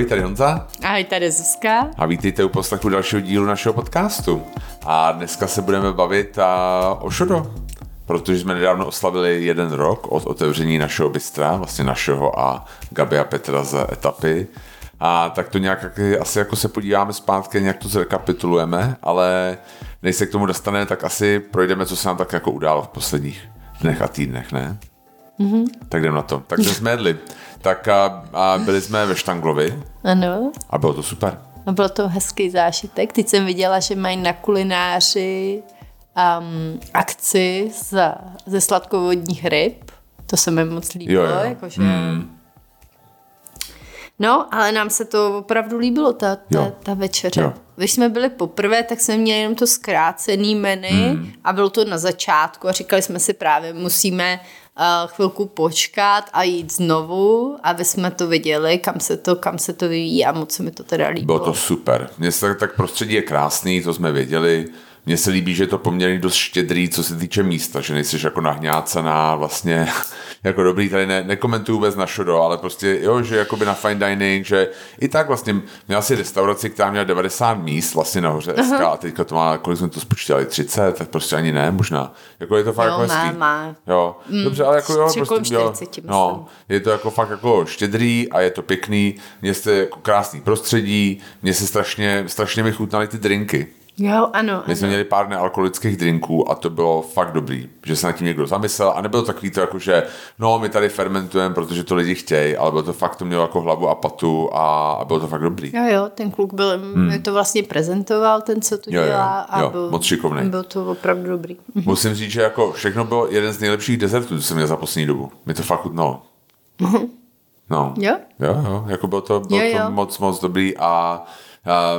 Ahoj, tady Honza. Ahoj, tady Zuzka. A vítejte u poslechu dalšího dílu našeho podcastu. A dneska se budeme bavit a, o šodo, protože jsme nedávno oslavili jeden rok od otevření našeho bystra, vlastně našeho a Gabi a Petra z etapy. A tak to nějak asi jako se podíváme zpátky, nějak to zrekapitulujeme, ale než se k tomu dostane, tak asi projdeme, co se nám tak jako událo v posledních dnech a týdnech, ne? Mm-hmm. Tak jdem na to. Takže jsme jedli. Tak a, a byli jsme ve Štanglovi. Ano. A bylo to super. A byl to hezký zážitek. Teď jsem viděla, že mají na kulináři um, akci z, ze sladkovodních ryb. To se mi moc líbilo. Jo, jo. Jakože... Mm. No, ale nám se to opravdu líbilo, ta, ta, ta večeře. Jo. Když jsme byli poprvé, tak jsme měli jenom to zkrácený menu mm. a bylo to na začátku a říkali jsme si právě, musíme chvilku počkat a jít znovu, aby jsme to viděli, kam se to, kam se to vyvíjí a moc se mi to teda líbilo. Bylo to super. Mně se tak, tak prostředí je krásný, to jsme věděli. Mně se líbí, že je to poměrně dost štědrý, co se týče místa, že nejsi jako nahňácená vlastně jako dobrý, tady ne, nekomentuju vůbec na šodo, ale prostě jo, že jakoby na fine dining, že i tak vlastně měla si restauraci, která měla 90 míst vlastně nahoře uh-huh. SK a teďka to má, kolik jsme to spočítali, 30, tak prostě ani ne, možná. Jako je to fakt jo, jako má, má. Jo, mm, dobře, ale jako jo, prostě, jo, no, je to jako fakt jako štědrý a je to pěkný, mě se jako krásný prostředí, mně se strašně, strašně mi chutnaly ty drinky. Jo, ano. My jsme měli pár nealkoholických drinků a to bylo fakt dobrý, že se na tím někdo zamyslel a nebylo takový to jako, že no, my tady fermentujeme, protože to lidi chtějí, ale bylo to fakt, to mělo jako hlavu a patu a, a bylo to fakt dobrý. Jo, jo, ten kluk byl, hmm. to vlastně prezentoval, ten, co to jo, dělá jo, jo, a byl, moc šikovný. byl to opravdu dobrý. Mhm. Musím říct, že jako všechno bylo jeden z nejlepších dezertů, co jsem měl za poslední dobu. Mi to fakt chutnalo. No. Jo? Jo, jo, jako bylo to, bylo jo, jo. to moc, moc dobrý a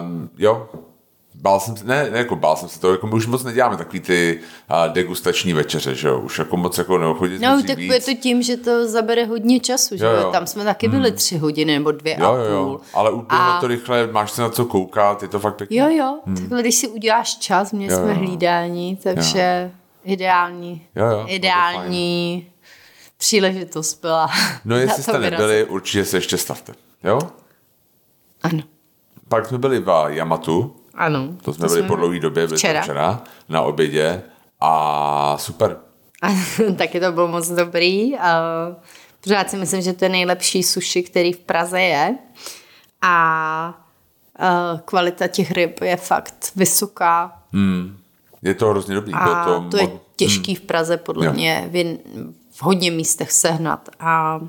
um, jo, bál jsem se, ne, ne jako bál jsem se to, jako my už moc neděláme takový ty uh, degustační večeře, že jo, už jako moc jako neochodit No, tak víc. je to tím, že to zabere hodně času, že jo, jo. tam jsme taky byli hmm. tři hodiny nebo dvě jo, a půl. Jo, jo, ale úplně a... to rychle, máš se na co koukat, je to fakt pěkný. Jo, jo, hmm. takhle když si uděláš čas, měli jo, jsme jo. hlídání, takže jo. ideální, jo, jo, ideální příležitost byla. No jestli jste nebyli, určitě se ještě stavte, jo? Ano. Pak jsme byli v Yamatu, ano. To jsme to byli jsme po dlouhé době, včera. včera na obědě a super. Taky to bylo moc dobrý. A pořád si myslím, že to je nejlepší sushi, který v Praze je. A kvalita těch ryb je fakt vysoká. Hmm. Je to hrozně dobrý. A to, to je těžký hmm. v Praze podle jo. mě v, v hodně místech sehnat. A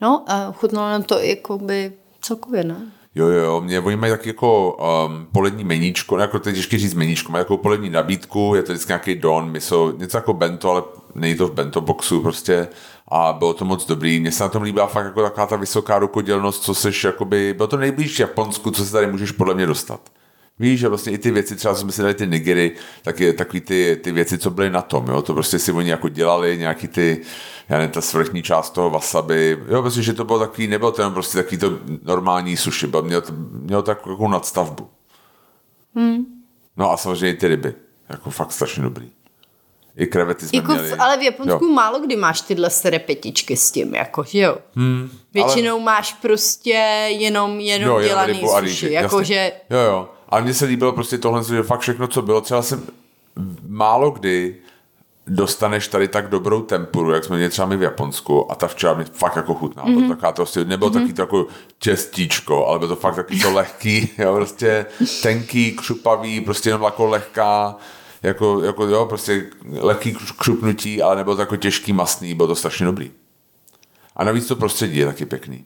no, a chutnalo nám to jakoby celkově, ne? Jo, jo, mě oni mají taky jako um, polední meníčko, jako to je těžké říct meníčko, mají jako polední nabídku, je to vždycky nějaký don, miso, něco jako bento, ale není to v bento boxu prostě a bylo to moc dobrý. Mně se na tom líbila fakt jako taková ta vysoká rukodělnost, co seš jakoby, bylo to nejblíž Japonsku, co se tady můžeš podle mě dostat. Víš, že vlastně i ty věci, třeba jsme si dali ty nigery, tak je takový ty, ty věci, co byly na tom, jo, to prostě si oni jako dělali, nějaký ty, já nevím, ta svrchní část toho wasabi, jo, prostě, že to bylo takový, nebylo to jenom prostě takový to normální sushi, bylo, mělo to, mělo to takovou nadstavbu. Hmm. No a samozřejmě ty ryby, jako fakt strašně dobrý. I krevety jsme jako měli. V, ale v Japonsku jo. málo kdy máš tyhle serepetičky s tím, jako, že jo? Hmm, Většinou ale... máš prostě jenom, jenom jo, dělaný sushi, jako že... Jo, jo. Ale mně se líbilo prostě tohle, že fakt všechno, co bylo, třeba jsem málo kdy dostaneš tady tak dobrou tempuru, jak jsme měli třeba my v Japonsku a ta včera mi fakt jako chutná. Mm-hmm. Taková to prostě, nebylo mm-hmm. taky to jako těstíčko, ale bylo to fakt taky to lehký, jo, prostě tenký, křupavý, prostě jenom jako lehká, jako, jako jo, prostě lehký křupnutí, ale nebylo to jako těžký, masný, bylo to strašně dobrý. A navíc to prostředí je taky pěkný.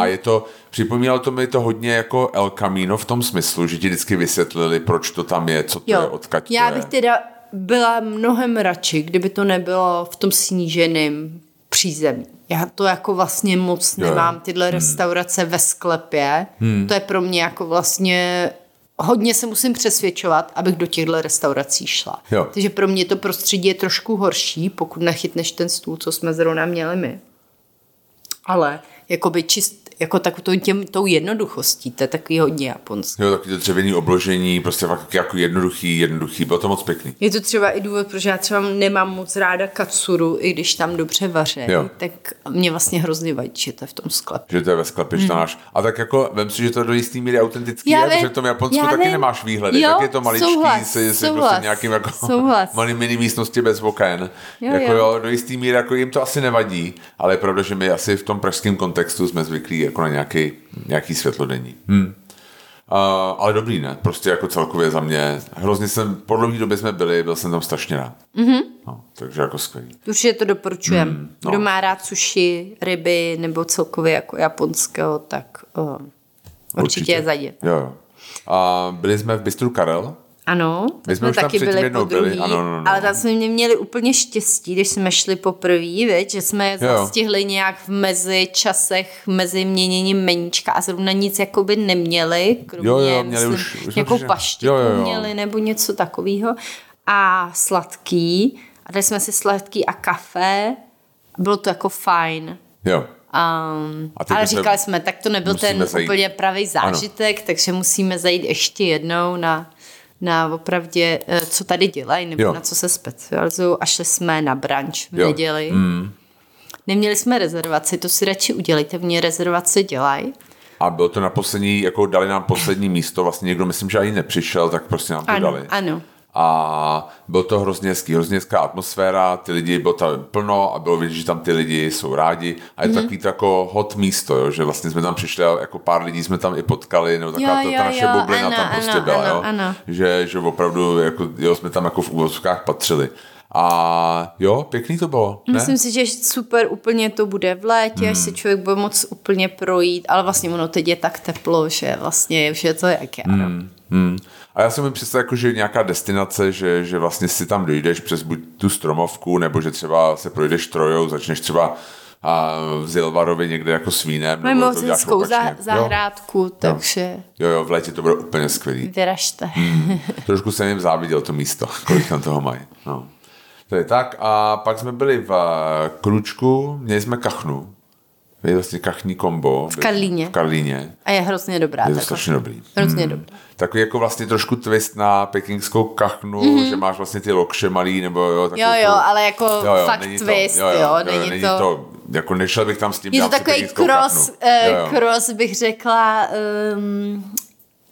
A je to, připomínalo to mi to hodně jako El Camino v tom smyslu, že ti vždycky vysvětlili, proč to tam je, co to jo. je, odkaď Já bych teda byla mnohem radši, kdyby to nebylo v tom sníženém přízemí. Já to jako vlastně moc jo. nemám, tyhle hmm. restaurace ve sklepě. Hmm. To je pro mě jako vlastně hodně se musím přesvědčovat, abych do těchto restaurací šla. Jo. Takže pro mě to prostředí je trošku horší, pokud nechytneš ten stůl, co jsme zrovna měli my. Ale jakoby čist, jako takovou těm, tou jednoduchostí, to je takový hodně japonské. Jo, taky to dřevěný obložení, prostě fakt jako jednoduchý, jednoduchý, bylo to moc pěkný. Je to třeba i důvod, protože já třeba nemám moc ráda katsuru, i když tam dobře vaře, Jo. tak mě vlastně hrozně vadí, že to je v tom sklepě. Že to je ve sklepě hmm. čtenáš. A tak jako, vem si, že to do jistý míry autentický Já je, vím, protože v tom Japonsku já taky vím. nemáš výhledy, Jo, tak je to maličký, souhlas, se, se souhlas, prostě nějakým jako souhlas. malý mini místnosti bez oken. Jo, jako jo. jo. do jistý míry jako jim to asi nevadí, ale je pravda, že my asi v tom pražském kontextu jsme zvyklí jako na nějaký, nějaký světlodenní. Hmm. Uh, ale dobrý, ne? Prostě jako celkově za mě. Hrozně jsem, po dlouhé době jsme byli, byl jsem tam strašně rád. Mhm. Mm-hmm. No, takže jako skvělý. Určitě to doporučujem. Mm, no. Kdo má rád sushi, ryby nebo celkově jako japonského, tak uh, určitě, určitě zajděte. Jo, jo. A byli jsme v Bistru Karel, Ano, My jsme jsme tam taky byli po byli, druhý, ano, ano, ano. ale tam jsme mě měli úplně štěstí, když jsme šli poprvé, že jsme je Jo. zastihli nějak v mezi časech, mezi měněním meníčka a zrovna nic jakoby neměli, kromě, Jo, jo, měli myslím, už- už jsme nějakou paštiku Jo, jo, jo. měli nebo něco takového a sladký a dali jsme si sladký a kafe a bylo to jako fajn. jo. Um, A ale říkali jsme, tak to nebyl musíme ten zajít. úplně pravý zážitek, ano. takže musíme zajít ještě jednou na, na opravdě, eh, co tady dělají, nebo Jo. na co se specializují a šli jsme na brunch v Jo. neděli. Mm. Neměli jsme rezervaci, to si radši udělejte, mě rezervace dělají. A bylo to na poslední, jako dali nám poslední místo, vlastně někdo myslím, že ani nepřišel, tak prostě nám to Ano, dali. ano. A bylo to hrozně hezký, hrozně hezká atmosféra, ty lidi, bylo tam plno a bylo vidět, že tam ty lidi jsou rádi a je to takový to jako hot místo, jo, že vlastně jsme tam přišli a jako pár lidí jsme tam i potkali, nebo taková Jo, ta, ta naše jo, bublina ano, tam prostě ano, byla, ano, jo, ano. Že, že opravdu jako, jo, jsme tam jako v úvozovkách patřili. A jo, pěkný to bylo, ne? Myslím si, že super úplně to bude v létě, až Hmm. si člověk bude moc úplně projít, ale vlastně ono teď je tak teplo, že vlastně už je to jak jaro. Hmm. A já si mi představit, jako, že nějaká destinace, že, že vlastně si tam dojdeš přes buď tu stromovku, nebo že třeba se projdeš trojou, začneš třeba a v Zilvarově někde jako s vínem. Máme nebo moc hezkou opačně. za, Jo? zahrádku, takže Jo, jo, v létě to bude úplně skvělý. vyražte. Hmm. Trošku jsem jim záviděl to místo, kolik tam toho mají. No. To je tak. A pak jsme byli v eh, Kručku, měli jsme kachnu. Je vlastně kachní kombo. V Karlíně. V Karlíně. A je hrozně dobrá. Je to strašně dobrý. Hrozně dobrá. Takový jako vlastně trošku twist na pekingskou kachnu, mm-hmm. že máš vlastně ty lokše malý, nebo jo. Jo, jo, ale jako fakt není twist, to, jo, jo, jo, jo, není není to- to, jako nešel bych tam s tím Je to takový cross, kachnu. eh, Jo, jo. cross, bych řekla, um,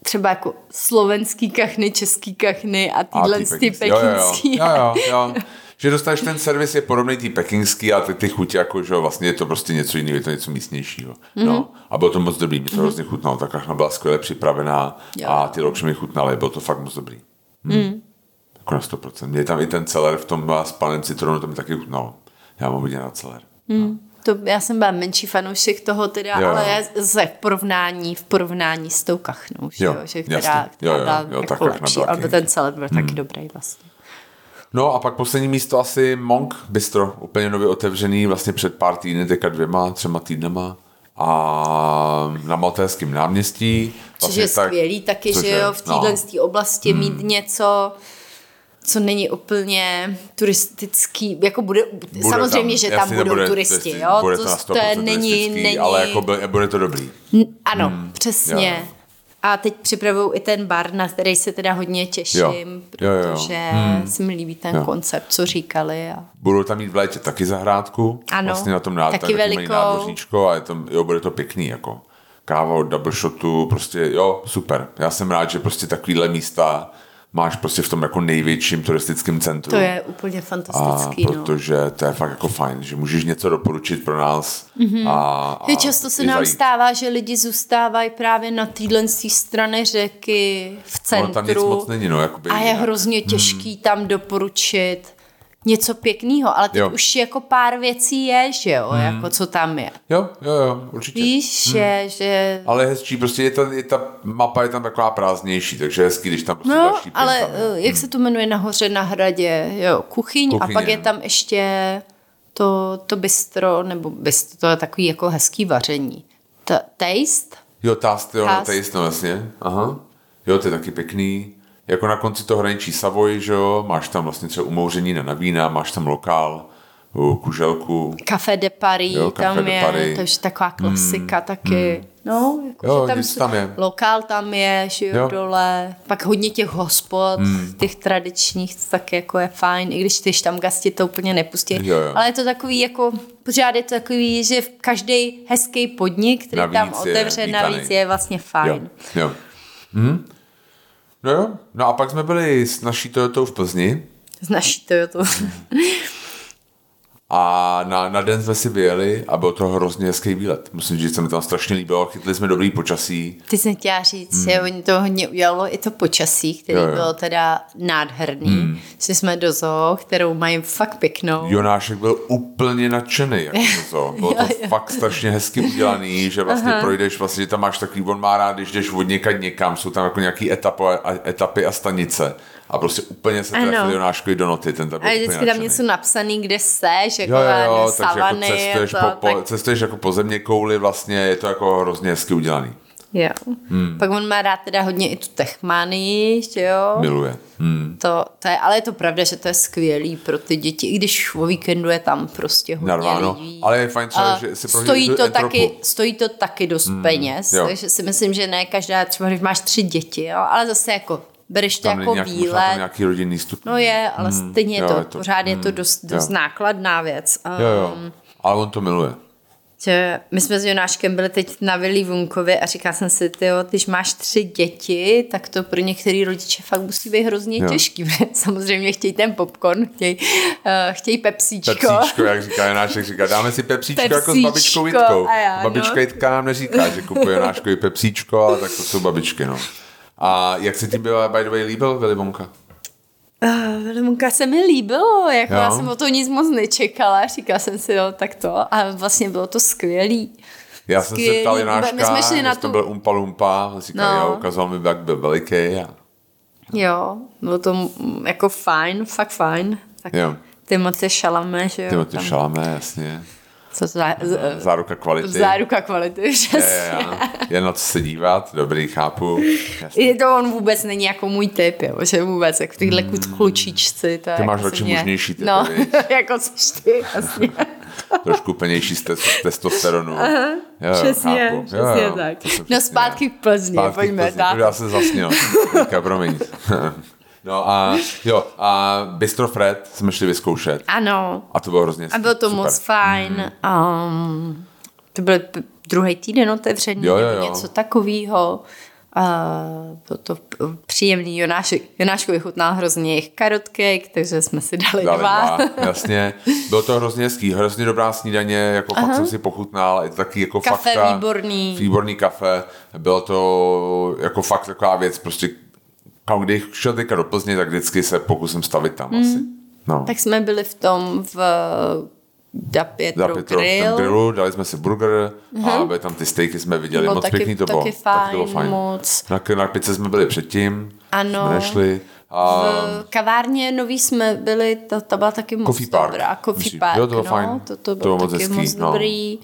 třeba jako slovenský kachny, český kachny a tyhle ty ty pekingský. Jo, jo, jo. Jo, jo, jo. Že dostaneš ten servis je podobný tý pekingský a ty, ty chutě, jako, že jo, vlastně je to prostě něco jiného, je to něco místnějšího. Mhm. No. A bylo to moc dobrý, mi to hrozně chutnalo, ta kachna byla skvěle připravená Jo. a ty lokše mi chutnaly, bylo to fakt moc dobrý. Hmm. Jako na 100%. Měli tam i ten celer v tom s panem citronu, to mi taky chutnalo. Já mám hodně na celer. To, já jsem byla menší fanoušek toho teda, Jo, jo, jo. ale já ze v porovnání, v porovnání s tou kachnou, že Jo, jo, že která, která Jo, jo, byla jo, jako lepší, ale ten celý byl taky dobrý vlastně. No a pak poslední místo asi Monk Bistro, úplně nově otevřený vlastně před pár týdny, teďka dvěma, třema týdnama a na Maltéském náměstí. Což je skvělý taky, že jo, v no. téhle no. oblasti Hmm. mít něco, co není úplně turistický, jako bude, bude samozřejmě, tam, že tam budou bude turisti, jo, bude to, to, to 100% je, není, není, ale jako bude, bude to dobrý. N- ano, přesně. jo. A teď připravují i ten bar, na který se teda hodně těším, Jo. Jo, jo, jo. protože hmm. se mi líbí ten Jo. koncept, co říkali. A... Budou tam mít v létě taky zahrádku. Ano, Vlastně na tom ná, taky taky velikou. a je to, jo, bude to pěkný, jako káva od double shotu, prostě jo, super. Já jsem rád, že prostě takovýhle místa máš prostě v tom jako největším turistickém centru. To je úplně a fantastický. no. protože to je fakt jako fajn, že můžeš něco doporučit pro nás mm-hmm. a, a Že často se nám zajít. stává, že lidi zůstávají právě na téhle straně řeky v Ono tam nic centru moc není, no, jakoby a je jinak. hrozně těžký tam doporučit něco pěkného, ale teď Jo. už jako pár věcí je, že jo, jako co tam je. Jo, jo, jo, určitě. Víš, že, že Ale hezčí, prostě je ta, je ta mapa je tam taková prázdnější, takže je hezký, když tam prostě No, další ale tam je. eh, jak se to jmenuje nahoře na hradě, jo, kuchyň, Kuchyně, a pak je no. tam ještě to, to bistro, nebo bistro, to je takový jako hezký vaření. Ta, taste? Jo, taste, jo, Taste. taste, no jasně. Aha. Jo, to je taky pěkný. Jako na konci toho hraničí Savoy, že jo, máš tam vlastně třeba umouření na vína, máš tam lokál, Kuželku. Café de Paris, Jo, tam Café de je, Paris. to je taková klasika taky. No, jako, Jo, že tam, tam je. Lokál tam je, že jo, Jo. dole. Pak hodně těch hospod, těch tradičních, to taky jako je fajn, i když ty tam gasti to úplně nepustí. Jo, jo. Ale je to takový jako, pořád je to takový, že každý hezký podnik, který Navíc tam je otevře, vítaný. navíc je vlastně fajn. Jo, jo. Mhm. No jo, no a pak jsme byli s naší Toyotou v Plzni Z naší Toyota. a na, na den jsme si vyjeli a byl to hrozně hezký výlet. Musím říct, že se mi tam strašně líbilo, chytli jsme dobrý počasí. Ty jsem chtěla říct, že oni to hodně udělalo i to počasí, který Hmm. Jo, jo. bylo teda nádherný. Hmm. Že jsme do zoo, kterou mají fakt pěknou. Jonášek byl úplně nadšený. Jako to. Bylo to Jo, jo. fakt strašně hezky udělaný, že vlastně Aha. projdeš, vlastně že tam máš takový, on má rád, když jdeš od někam, jsou tam jako nějaký etapy, a, etapy a stanice a prostě úplně se trefili Jonáškovi do noty, ten tam A úplně vždycky tam něco napsaný, kde seš, jako Jo, jo, jo, takže jako savany cestuješ, a to, po, po, tak, cestuješ jako po země kouli, vlastně je to jako hrozně hezky udělaný. jo. Hmm. Pak on má rád teda hodně i tu techmanii, že jo. Miluje. Hmm. To, to je, ale je to pravda, že to je skvělý pro ty děti, i když o víkendu je tam prostě hodně Narváno. lidí. Ale je fajn třeba, že si stojí to, entropu. taky, stojí to taky dost mm, peněz, jo. takže si myslím, že ne každá, třeba když máš tři děti, jo, ale zase jako bereš to jako nějaký, možná tam výlet, nějaký rodinný stup. no je, ale stejně je jo, to, je to- pořád je to mm, dost, jo. dost nákladná věc. Jo, jo. Um, Ale on to miluje. že my jsme s Jonáškem byli teď na Vili Vunkově a říkala jsem si, tyjo, když máš tři děti, tak to pro některý rodiče fakt musí být hrozně Jo. těžký. Samozřejmě chtějí ten popcorn, chtějí, uh, chtějí pepsíčko. Pepsíčko, jak říká Jonášek, říká, dáme si pepsíčko, jako s Pepsíčko, babičkou Jitkou. já, no. Babička Jitka nám neříká, že kupuje Jonáškovi pepsíčko, ale tak to jsou babičky, no. A jak se ti byla, by the way, líbil Willy Wonka? Uh, se mi líbilo, jako Jo. já jsem o to nic moc nečekala, říkala jsem si, jo, tak to, a vlastně bylo to skvělý. Já jsem se Skvělý. ptal My Jonáška, jsme šli na jestli to tu- byl Umpa Lumpa, říkal, No. jo, ukazoval mi, jak byl veliký. A... Jo, bylo to jako fajn, fakt fajn. Tak Jo. Timothée Chalamet, že jo, tam- šalamé, jasně. Co to za, z, Záruka kvality. záruka kvality, Je, přesně. je, je na co se dívat, dobrý, chápu. I to on vůbec není jako můj typ, jo, že vůbec, jako tyhle hmm. klučičci. To je Ty máš radši mě- mužnější typy, No, jako seš ty, jasně. Trošku plnější z tes- testosteronu. Aha, jo, přesně, chápu. přesně tak. to jsem No zpátky k Plzni, Zpátky pojďme, Plzni, tak. Já jsem zasněl. Teďka, promiň. No a jo, a Bistro Fred jsme šli vyzkoušet. Ano, A to bylo hrozně a bylo to super. moc fajn. Um, to byl druhý týden otevřený, Jo, jo, nebo jo. něco takového. Uh, bylo to příjemný. Jonášek, Jonáškovi chutnal hrozně jejich carrot cake, takže jsme si dali, Dali dva. dva, jasně. Bylo to hrozně hezký, hrozně dobrá snídaně, jako fakt jsem si pochutnal, je to taky jako Kafe fakta. výborný. Výborný kafe, bylo to jako fakt taková věc, prostě kam když šel teďka do Plzně, tak vždycky se pokusím stavit tam asi. No. Tak jsme byli v tom v Da Pietro, Za Pietro Grill. grillu, dali jsme si burger a byly tam ty stejky, jsme viděli, Bylo moc taky- pěkný to bylo. taky taky to bylo fajn, fajn. moc. Na, na pice jsme byli předtím, Ano. jsme nešli. A, V kavárně nový jsme byli, ta, ta byla taky moc Coffee Park. dobrá. Coffee. Park, Jo, to bylo no, fajn. To, to To bylo bylo moc taky hezký, moc no. dobrý.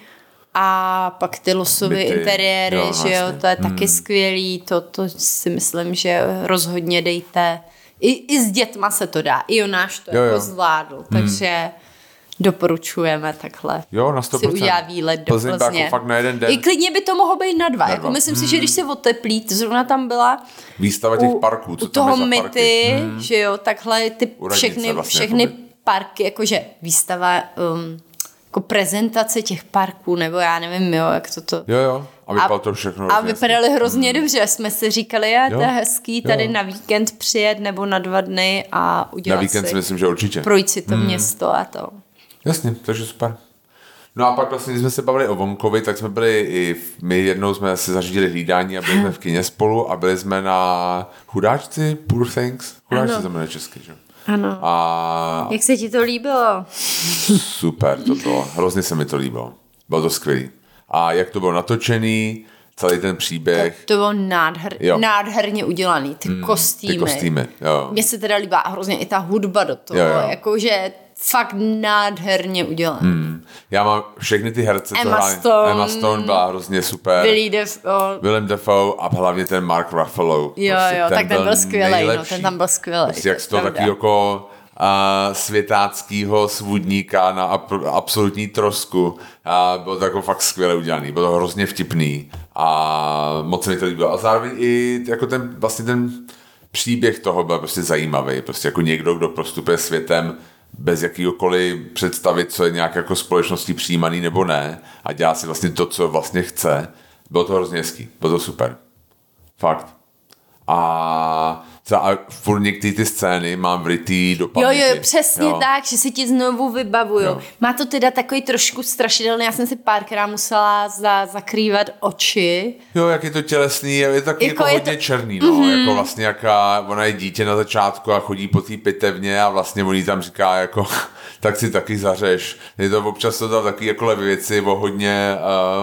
A pak ty losové interiéry, jo, že jo, jasně. to je taky skvělý, to, to si myslím, že rozhodně dejte. I, I s dětma se to dá, i Jonáš to Jo, jako jo. zvládl, takže doporučujeme takhle. Jo, na Si 100%. udělá výlet do Plzeň to Plzně. jako fakt na jeden den. I klidně by to mohlo být na dva. Na Jako dva. myslím si, že když se oteplí, to zrovna tam byla Výstava těch u, parků, co u tam je toho za myty, parky. Hmm. že jo, takhle ty všechny, vlastně, všechny jakoby. parky, jakože výstava, um, jako prezentace těch parků, nebo já nevím, jo, jak to to... Jo, jo. A vypadalo to všechno a vypadaly hrozně dobře. Jsme si říkali, je, to je hezký tady jo. na víkend přijet nebo na dva dny a udělat Na víkend si, si myslím, že určitě. projít si to město a to. Jasně, takže super. No a pak vlastně, když jsme se bavili o Vomkovi, tak jsme byli i, v- my jednou jsme si zařídili hlídání a byli jsme v kině spolu a byli jsme na Chudáčci, Poor Things. Chudáčci se jmenuje česky, že? Ano. A Jak se ti to líbilo? super to bylo, hrozně se mi to líbilo. Bylo to skvělý. A jak to bylo natočený, celý ten příběh, To bylo nádher, Jo. nádherně udělaný, ty kostýmy. ty kostýmy, jo. Mně se teda líbá hrozně i ta hudba do toho, Jo, jo. jakože fakt nádherně udělaný. Hmm. Já mám všechny ty herce, co Emma hráli. Stone. Emma Stone byla hrozně super. Billy Defoe, Willem Dafoe a hlavně ten Mark Ruffalo. Jo, jo, tak ten byl skvělej, no, nejlepší. ten tam byl skvělej, Prostě jak z toho taky jako a světáckého svůdníka na ap- absolutní trosku. A bylo to jako fakt skvěle udělaný, bylo to hrozně vtipný a moc se mi to líbilo. A zároveň i jako ten, vlastně ten příběh toho byl prostě zajímavý. Prostě jako někdo, kdo prostupuje světem bez jakýkoliv představit, co je nějak jako společností přijímaný nebo ne a dělá si vlastně to, co vlastně chce. Bylo to hrozně hezký, bylo to super. Fakt. A a furt některé ty scény mám vrytý do paměti. Jo, jo, přesně jo. tak, že si ti znovu vybavuju. Jo. Má to teda takový trošku strašidelný, já jsem si párkrát musela za, zakrývat oči. Jo, jak je to tělesný, je to taky jako, jako je hodně to... černý, no, mm-hmm. jako vlastně jaká, ona je dítě na začátku a chodí po té pitevně a vlastně on tam říká jako, tak si taky zařeš. Je to občas to taky jako levy věci o hodně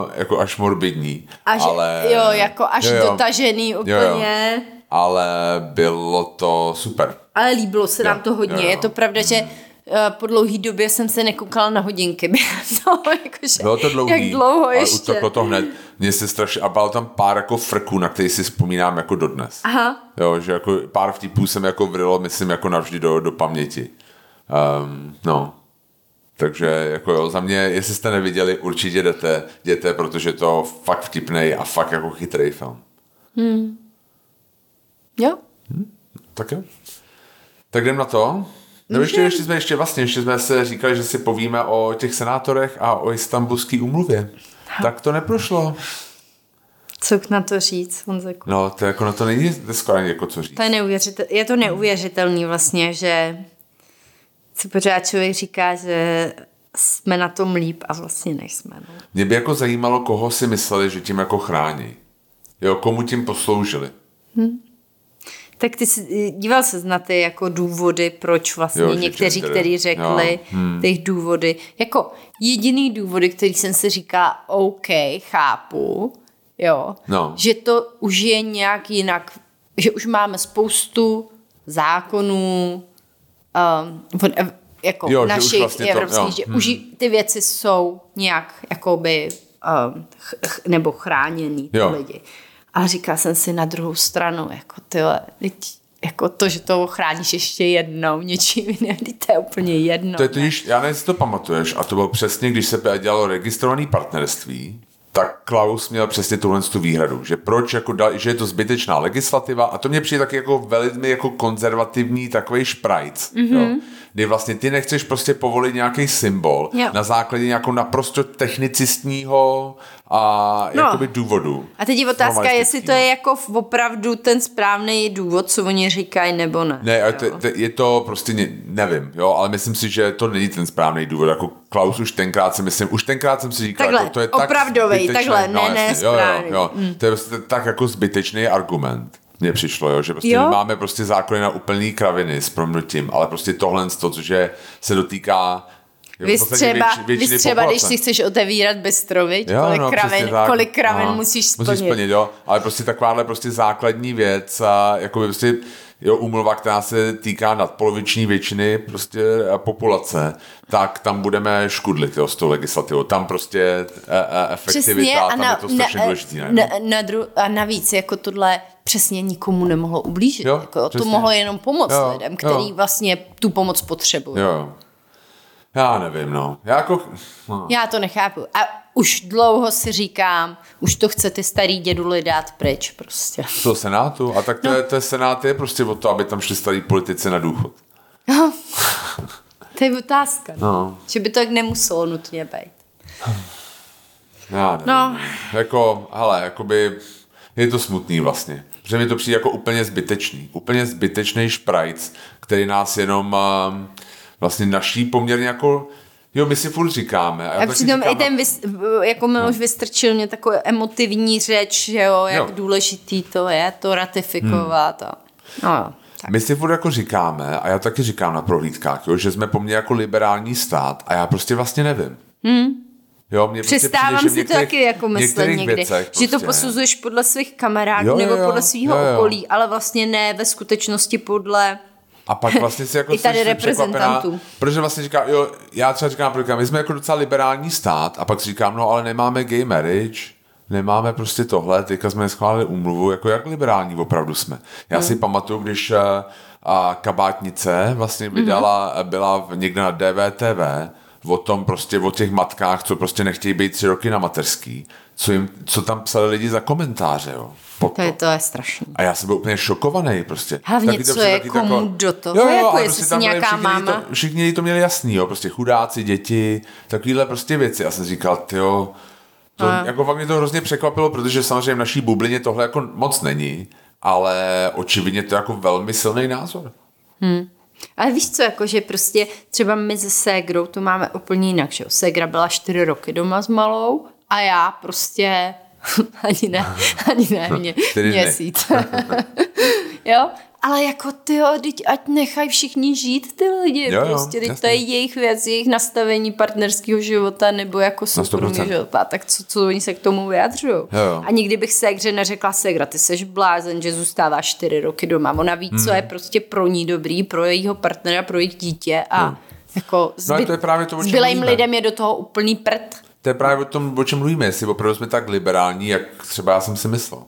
uh, jako až morbidní. Až, ale... Jo, jako až jo, jo. dotažený úplně. Jo, jo ale bylo to super. Ale líbilo se jo, nám to hodně. Jo, jo. Je to pravda, že eh, po dlouhý době jsem se nekoukala na hodinky. to, jakože, Bylo to dlouhý, jak dlouho ještě. Ale to hned. Mně se strašně, a bylo tam pár jako frků, na který si vzpomínám jako dodnes. Aha. Jo, že jako pár vtipů jsem jako vrilo, myslím, jako navždy do, do paměti. Um, no. Takže jako jo, za mě, jestli jste neviděli, určitě jdete, jděte, protože to fakt vtipnej a fakt jako chytrý film. Hmm. Jo. Hmm, tak jo. Tak jdem na to. No ještě, ještě jsme ještě vlastně, ještě jsme se říkali, že si povíme o těch senátorech a o istambulské umluvě. Tak to neprošlo. Co na to říct, Honzeku? No, to jako na to není skoro jako co říct. To je, neuvěřitel, je to neuvěřitelný vlastně, že si pořád člověk říká, že jsme na tom líp a vlastně nejsme. No. Mě by jako zajímalo, koho si mysleli, že tím jako chrání. Jo, komu tím posloužili. Hmm. Tak ty jsi, díval se na ty jako důvody, proč vlastně jo, někteří, kteří řekli hmm. ty důvody. Jako jediný důvody, který jsem si říká, OK, chápu, jo, no. že to už je nějak jinak, že už máme spoustu zákonů, um, jako jo, našich vlastně evropských, to, že hmm. už ty věci jsou nějak jakoby um, ch, ch, nebo chráněný ty lidi. A říkala jsem si na druhou stranu, jako tyhle, jako to, že to chráníš ještě jednou něčím jiným, to je úplně jedno. To je totiž, já nevím, jestli to pamatuješ, a to bylo přesně, když se dělalo registrované partnerství, tak Klaus měl přesně tuhle tu výhradu, že proč, jako dal, že je to zbytečná legislativa a to mě přijde taky jako velmi jako konzervativní takový šprajc, mm-hmm. jo? kdy vlastně ty nechceš prostě povolit nějaký symbol jo. na základě nějakou naprosto technicistního a no. jakoby důvodu. A teď je otázka, jestli to je jako opravdu ten správný důvod, co oni říkají, nebo ne. Ne, ale to, to, je to prostě, ne, nevím, jo, ale myslím si, že to není ten správný důvod, jako Klaus už tenkrát si myslím, už tenkrát jsem si říkal, takhle, jako, to je opravdovej, tak takhle, no, ne, ne, jo, jo, jo, mm. to je prostě tak jako zbytečný argument mně přišlo, jo, že prostě jo? máme prostě zákony na úplný kraviny s promnutím, ale prostě tohle, to, je, se dotýká vy třeba, věč, třeba když si chceš otevírat bystrovič, jo, kolik, no, kravin, kolik kravin no, musíš splnit. Musíš splnit, jo, ale prostě takováhle prostě základní věc a jako prostě jo, umluva, která se týká nadpoloviční většiny prostě populace, tak tam budeme škudlit jo, s tou legislativou. Tam prostě e, e, efektivita, Přesně, a tam na, je to strašně na, důležitý. Ne? Na, na dru, a navíc jako tohle přesně nikomu nemohlo ublížit. Jo, jako, to mohlo jenom pomoct jo, lidem, který jo. vlastně tu pomoc potřebují. Jo. Já nevím, no. Já, jako, no. Já to nechápu. A už dlouho si říkám, už to chce ty starý děduly dát pryč prostě. To senátu? A tak to, no. je, to je senát je prostě o to, aby tam šli starý politici na důchod. No. to je otázka. No. no. Že by to tak nemuselo nutně být. Já nevím. No. Jako, hele, jakoby je to smutný vlastně. Protože mi to přijde jako úplně zbytečný. Úplně zbytečný šprajc, který nás jenom uh, vlastně naší poměrně jako Jo, my si furt říkáme. A, a přitom říkám, i ten, vys, jako Miloš no. vystrčil mě takovou emotivní řeč, že jo, jak jo. důležitý to je, to ratifikovat. Hmm. A, no jo. Tak. My si furt jako říkáme, a já taky říkám na prohlídkách, jo, že jsme po mně jako liberální stát a já prostě vlastně nevím. Hmm. Jo, mě Přestávám prostě přijde, si to taky jako myslet někdy, věcech, prostě. že to prostě. posuzuješ podle svých kamarádů jo, nebo jo, podle svého okolí, ale vlastně ne ve skutečnosti podle a pak vlastně si jako I tady reprezentantů. Protože vlastně říká, jo, já třeba říkám, říkám, my jsme jako docela liberální stát a pak si říkám, no ale nemáme gay marriage, nemáme prostě tohle, teďka jsme schválili úmluvu, jako jak liberální opravdu jsme. Já hmm. si pamatuju, když uh, a kabátnice vlastně vydala, mm-hmm. byla někde na DVTV o tom prostě, o těch matkách, co prostě nechtějí být tři roky na mateřský, co, jim, co tam psali lidi za komentáře, jo. To je, to je strašný. A já jsem byl úplně šokovaný prostě. Hlavně, taky co je komu tako, do toho, jo, jo, jako jestli prostě nějaká všichni máma. To, všichni to měli jasný, jo, prostě chudáci, děti, takovýhle prostě věci. Já jsem říkal, tyjo, to, a... jako fakt mě to hrozně překvapilo, protože samozřejmě v naší bublině tohle jako moc není, ale očividně to je jako velmi silný názor. Hmm. Ale víš co, jako, že prostě třeba my se Ségrou to máme úplně jinak, že jo. Ségra byla čtyři roky doma s malou a já prostě ani ne, ani ne, mě, měsíc. jo, ale jako ty jo, teď ať nechají všichni žít ty lidi, jo, jo, prostě teď to je jejich věc, jejich nastavení partnerského života nebo jako soukromého života, tak co, co oni se k tomu vyjadřují. A nikdy bych se hře neřekla Segra, ty seš blázen, že zůstává čtyři roky doma, ona ví, hmm. co je prostě pro ní dobrý, pro jejího partnera, pro jejich dítě a hmm. jako zbyt, no, to je právě to, lidem je do toho úplný prd. To je právě o tom, o čem mluvíme, jestli opravdu jsme tak liberální, jak třeba já jsem si myslel.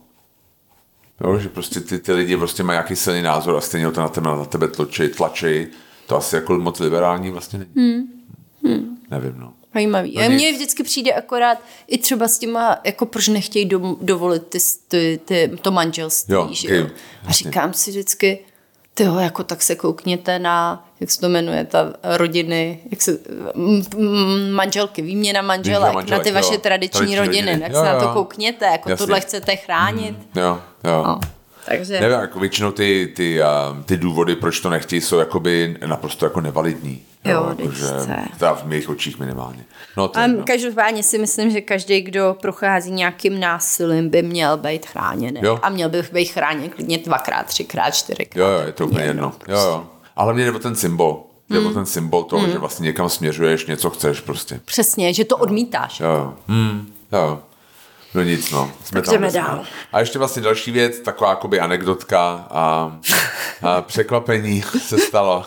Jo, že prostě ty, ty lidi prostě mají nějaký silný názor a stejně to na tebe, na tebe tlačí, tlačí. To asi jako moc liberální vlastně není. Hmm. Hmm. Nevím, no. Zajímavý. No Mně vždycky přijde akorát i třeba s těma, jako proč nechtějí do, dovolit ty, ty, ty, to manželství, jo, že okay, jo? A říkám si vždycky, tyho, jako tak se koukněte na, jak se to jmenuje, ta rodiny, jak se, manželky, výměna manželek, výměna manželek na ty vaše jo, tradiční, tradiční rodiny, rodiny. tak jo, se jo. na to koukněte, jako Jasně. tohle chcete chránit. Mm, jo, jo. No. Takže... Nevím, jako většinou ty, ty, uh, ty důvody, proč to nechtějí, jsou jakoby naprosto jako nevalidní. Jo, jo jakože, v mých očích minimálně. No, to, no. Každopádně si myslím, že každý, kdo prochází nějakým násilím, by měl být chráněný. Jo. A měl by být chráněn klidně dvakrát, třikrát, čtyřikrát. Jo, jo, je to úplně jedno. jedno. Jo, jo. Ale mě jde o ten symbol. Jde hmm. o ten symbol toho, hmm. že vlastně někam směřuješ, něco chceš prostě. Přesně, že to odmítáš. Jo, hmm. jo. No nic, no. Jsme tak tam, jdeme dál. A ještě vlastně další věc, taková jakoby anekdotka a, a překvapení se stalo.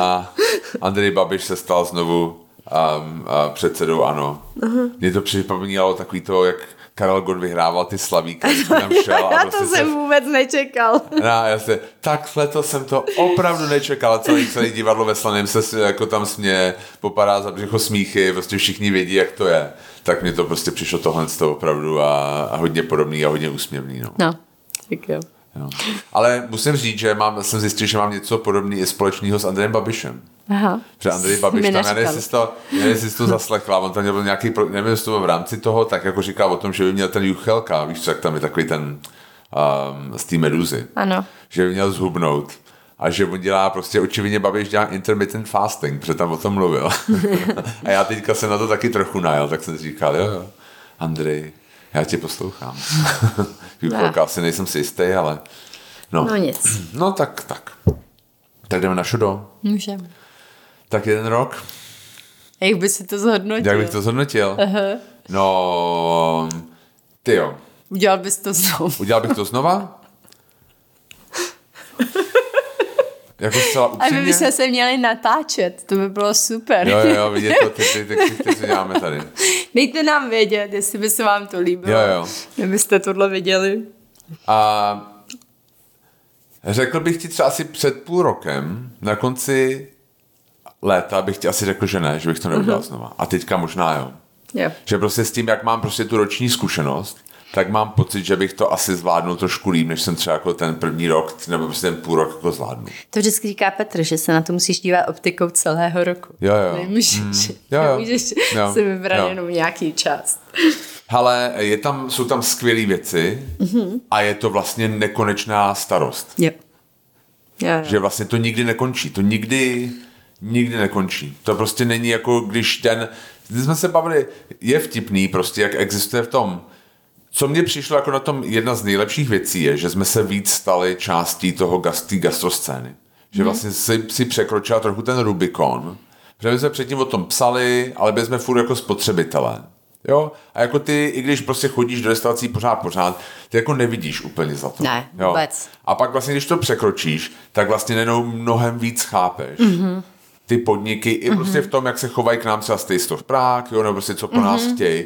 A Andrej Babiš se stal znovu a, a předsedou ANO. Uh-huh. Mně to připomínalo takový to, jak Karel Gott vyhrával ty slavíky, tam šel. A prostě to jsem se... vůbec nečekal. No, jasně. Takhle to jsem to opravdu nečekal. Celý, celý divadlo ve Slaném se jako tam směje, popadá za břicho smíchy, prostě všichni vědí, jak to je. Tak mi to prostě přišlo tohle z toho opravdu a, a hodně podobný a hodně úsměvný. No, no tak jo. jo. Ale musím říct, že mám, jsem zjistil, že mám něco podobného i společného s Andrejem Babišem. Aha. Že Andrej Babiš tam, já nevím, jestli to, nevím, to zaslechla, on tam měl nějaký, nevím, jestli to v rámci toho, tak jako říkal o tom, že by měl ten Juchelka, víš jak tam je takový ten um, z té meduzy. Ano. Že by měl zhubnout. A že on dělá prostě, očividně Babiš dělá intermittent fasting, protože tam o tom mluvil. a já teďka jsem na to taky trochu najel, tak jsem říkal, jo, jo, Andrej, já tě poslouchám. Juchelka, asi nejsem si jistý, ale no. No nic. No tak, tak. Tak jdeme na šudo. Můžeme. Tak jeden rok. Jak by si to zhodnotil? Jak bych to zhodnotil? Uh-huh. No, ty jo. Udělal bys to znovu. Udělal bych to znova? Jako zcela upřímně. A my bychom se měli natáčet, to by bylo super. Jo, jo, jo vidět to, ty, ty, ty, ty, ty, co děláme tady. Dejte nám vědět, jestli by se vám to líbilo. Jo, jo. Kdybyste tohle viděli. A řekl bych ti třeba asi před půl rokem, na konci léta bych ti asi řekl, že ne, že bych to neudělal uh-huh. znova. A teďka možná jo. Yeah. Že prostě s tím, jak mám prostě tu roční zkušenost, tak mám pocit, že bych to asi zvládnul trošku líp, než jsem třeba jako ten první rok nebo prostě ten půl rok jako zvládnu. To vždycky říká Petr, že se na to musíš dívat optikou celého roku. Jo, jo. Nemůžeš, mm. jo, jo. nemůžeš jo. si vybrat jo. jenom nějaký čas. Ale je tam, jsou tam skvělé věci mm-hmm. a je to vlastně nekonečná starost. Jo. Jo, jo. Že vlastně to nikdy nekončí. To nikdy nikdy nekončí. To prostě není jako když ten, když jsme se bavili, je vtipný prostě, jak existuje v tom, co mně přišlo jako na tom jedna z nejlepších věcí je, že jsme se víc stali částí toho gastý gastroscény. Že hmm. vlastně si, si překročila trochu ten Rubikon. Že my jsme předtím o tom psali, ale byli jsme furt jako spotřebitelé. Jo? A jako ty, i když prostě chodíš do restaurací pořád, pořád, ty jako nevidíš úplně za to. Ne, jo? vůbec. A pak vlastně, když to překročíš, tak vlastně nenou mnohem víc chápeš. Mm-hmm ty podniky, mm-hmm. i prostě v tom, jak se chovají k nám třeba z Taste of Prague, jo, nebo prostě co po mm-hmm. nás chtějí,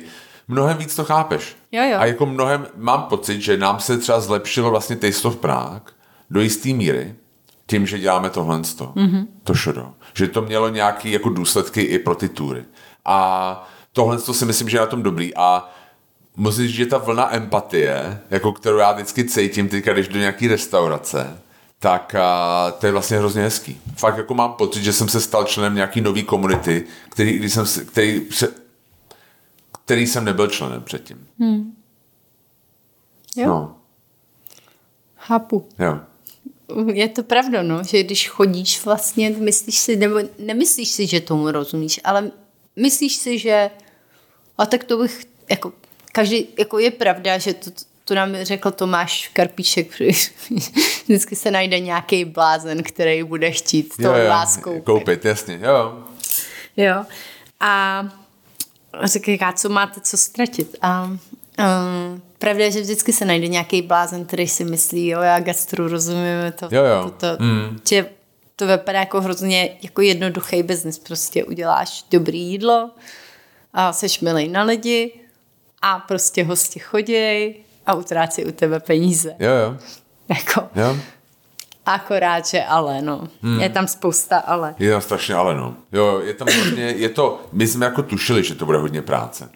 mnohem víc to chápeš. Jo, jo. A jako mnohem, mám pocit, že nám se třeba zlepšilo vlastně Taste of Prague do jisté míry, tím, že děláme tohle mm-hmm. to šodo. Že to mělo nějaké jako důsledky i pro ty tury. A tohle si myslím, že je na tom dobrý. A musím říct, že ta vlna empatie, jako kterou já vždycky cítím teďka, když do nějaký restaurace, tak a, to je vlastně hrozně hezký. Fakt jako mám pocit, že jsem se stal členem nějaký nový komunity, který, když jsem, který, který jsem nebyl členem předtím. Hmm. Jo. No. Chápu. Jo. Je to pravda, no, že když chodíš vlastně, myslíš si, nebo nemyslíš si, že tomu rozumíš, ale myslíš si, že a tak to bych, jako, každý, jako je pravda, že to, to nám řekl Tomáš Karpíšek, vždycky se najde nějaký blázen, který bude chtít to vás koupit. Koupit, jasně, jo. Jo. A říká, co máte co ztratit. A um, pravda je, že vždycky se najde nějaký blázen, který si myslí, jo, já gastru rozumím, to, jo, jo. to, to mm. že to vypadá jako hrozně jako jednoduchý biznis. Prostě uděláš dobrý jídlo, a seš milej na lidi a prostě hosti choděj a utrácí u tebe peníze. Jo, jo. Jako, jo. Akorát, že ale, no. Hmm. Je tam spousta ale. Je tam strašně ale, no. Jo, je tam hodně, je to, my jsme jako tušili, že to bude hodně práce.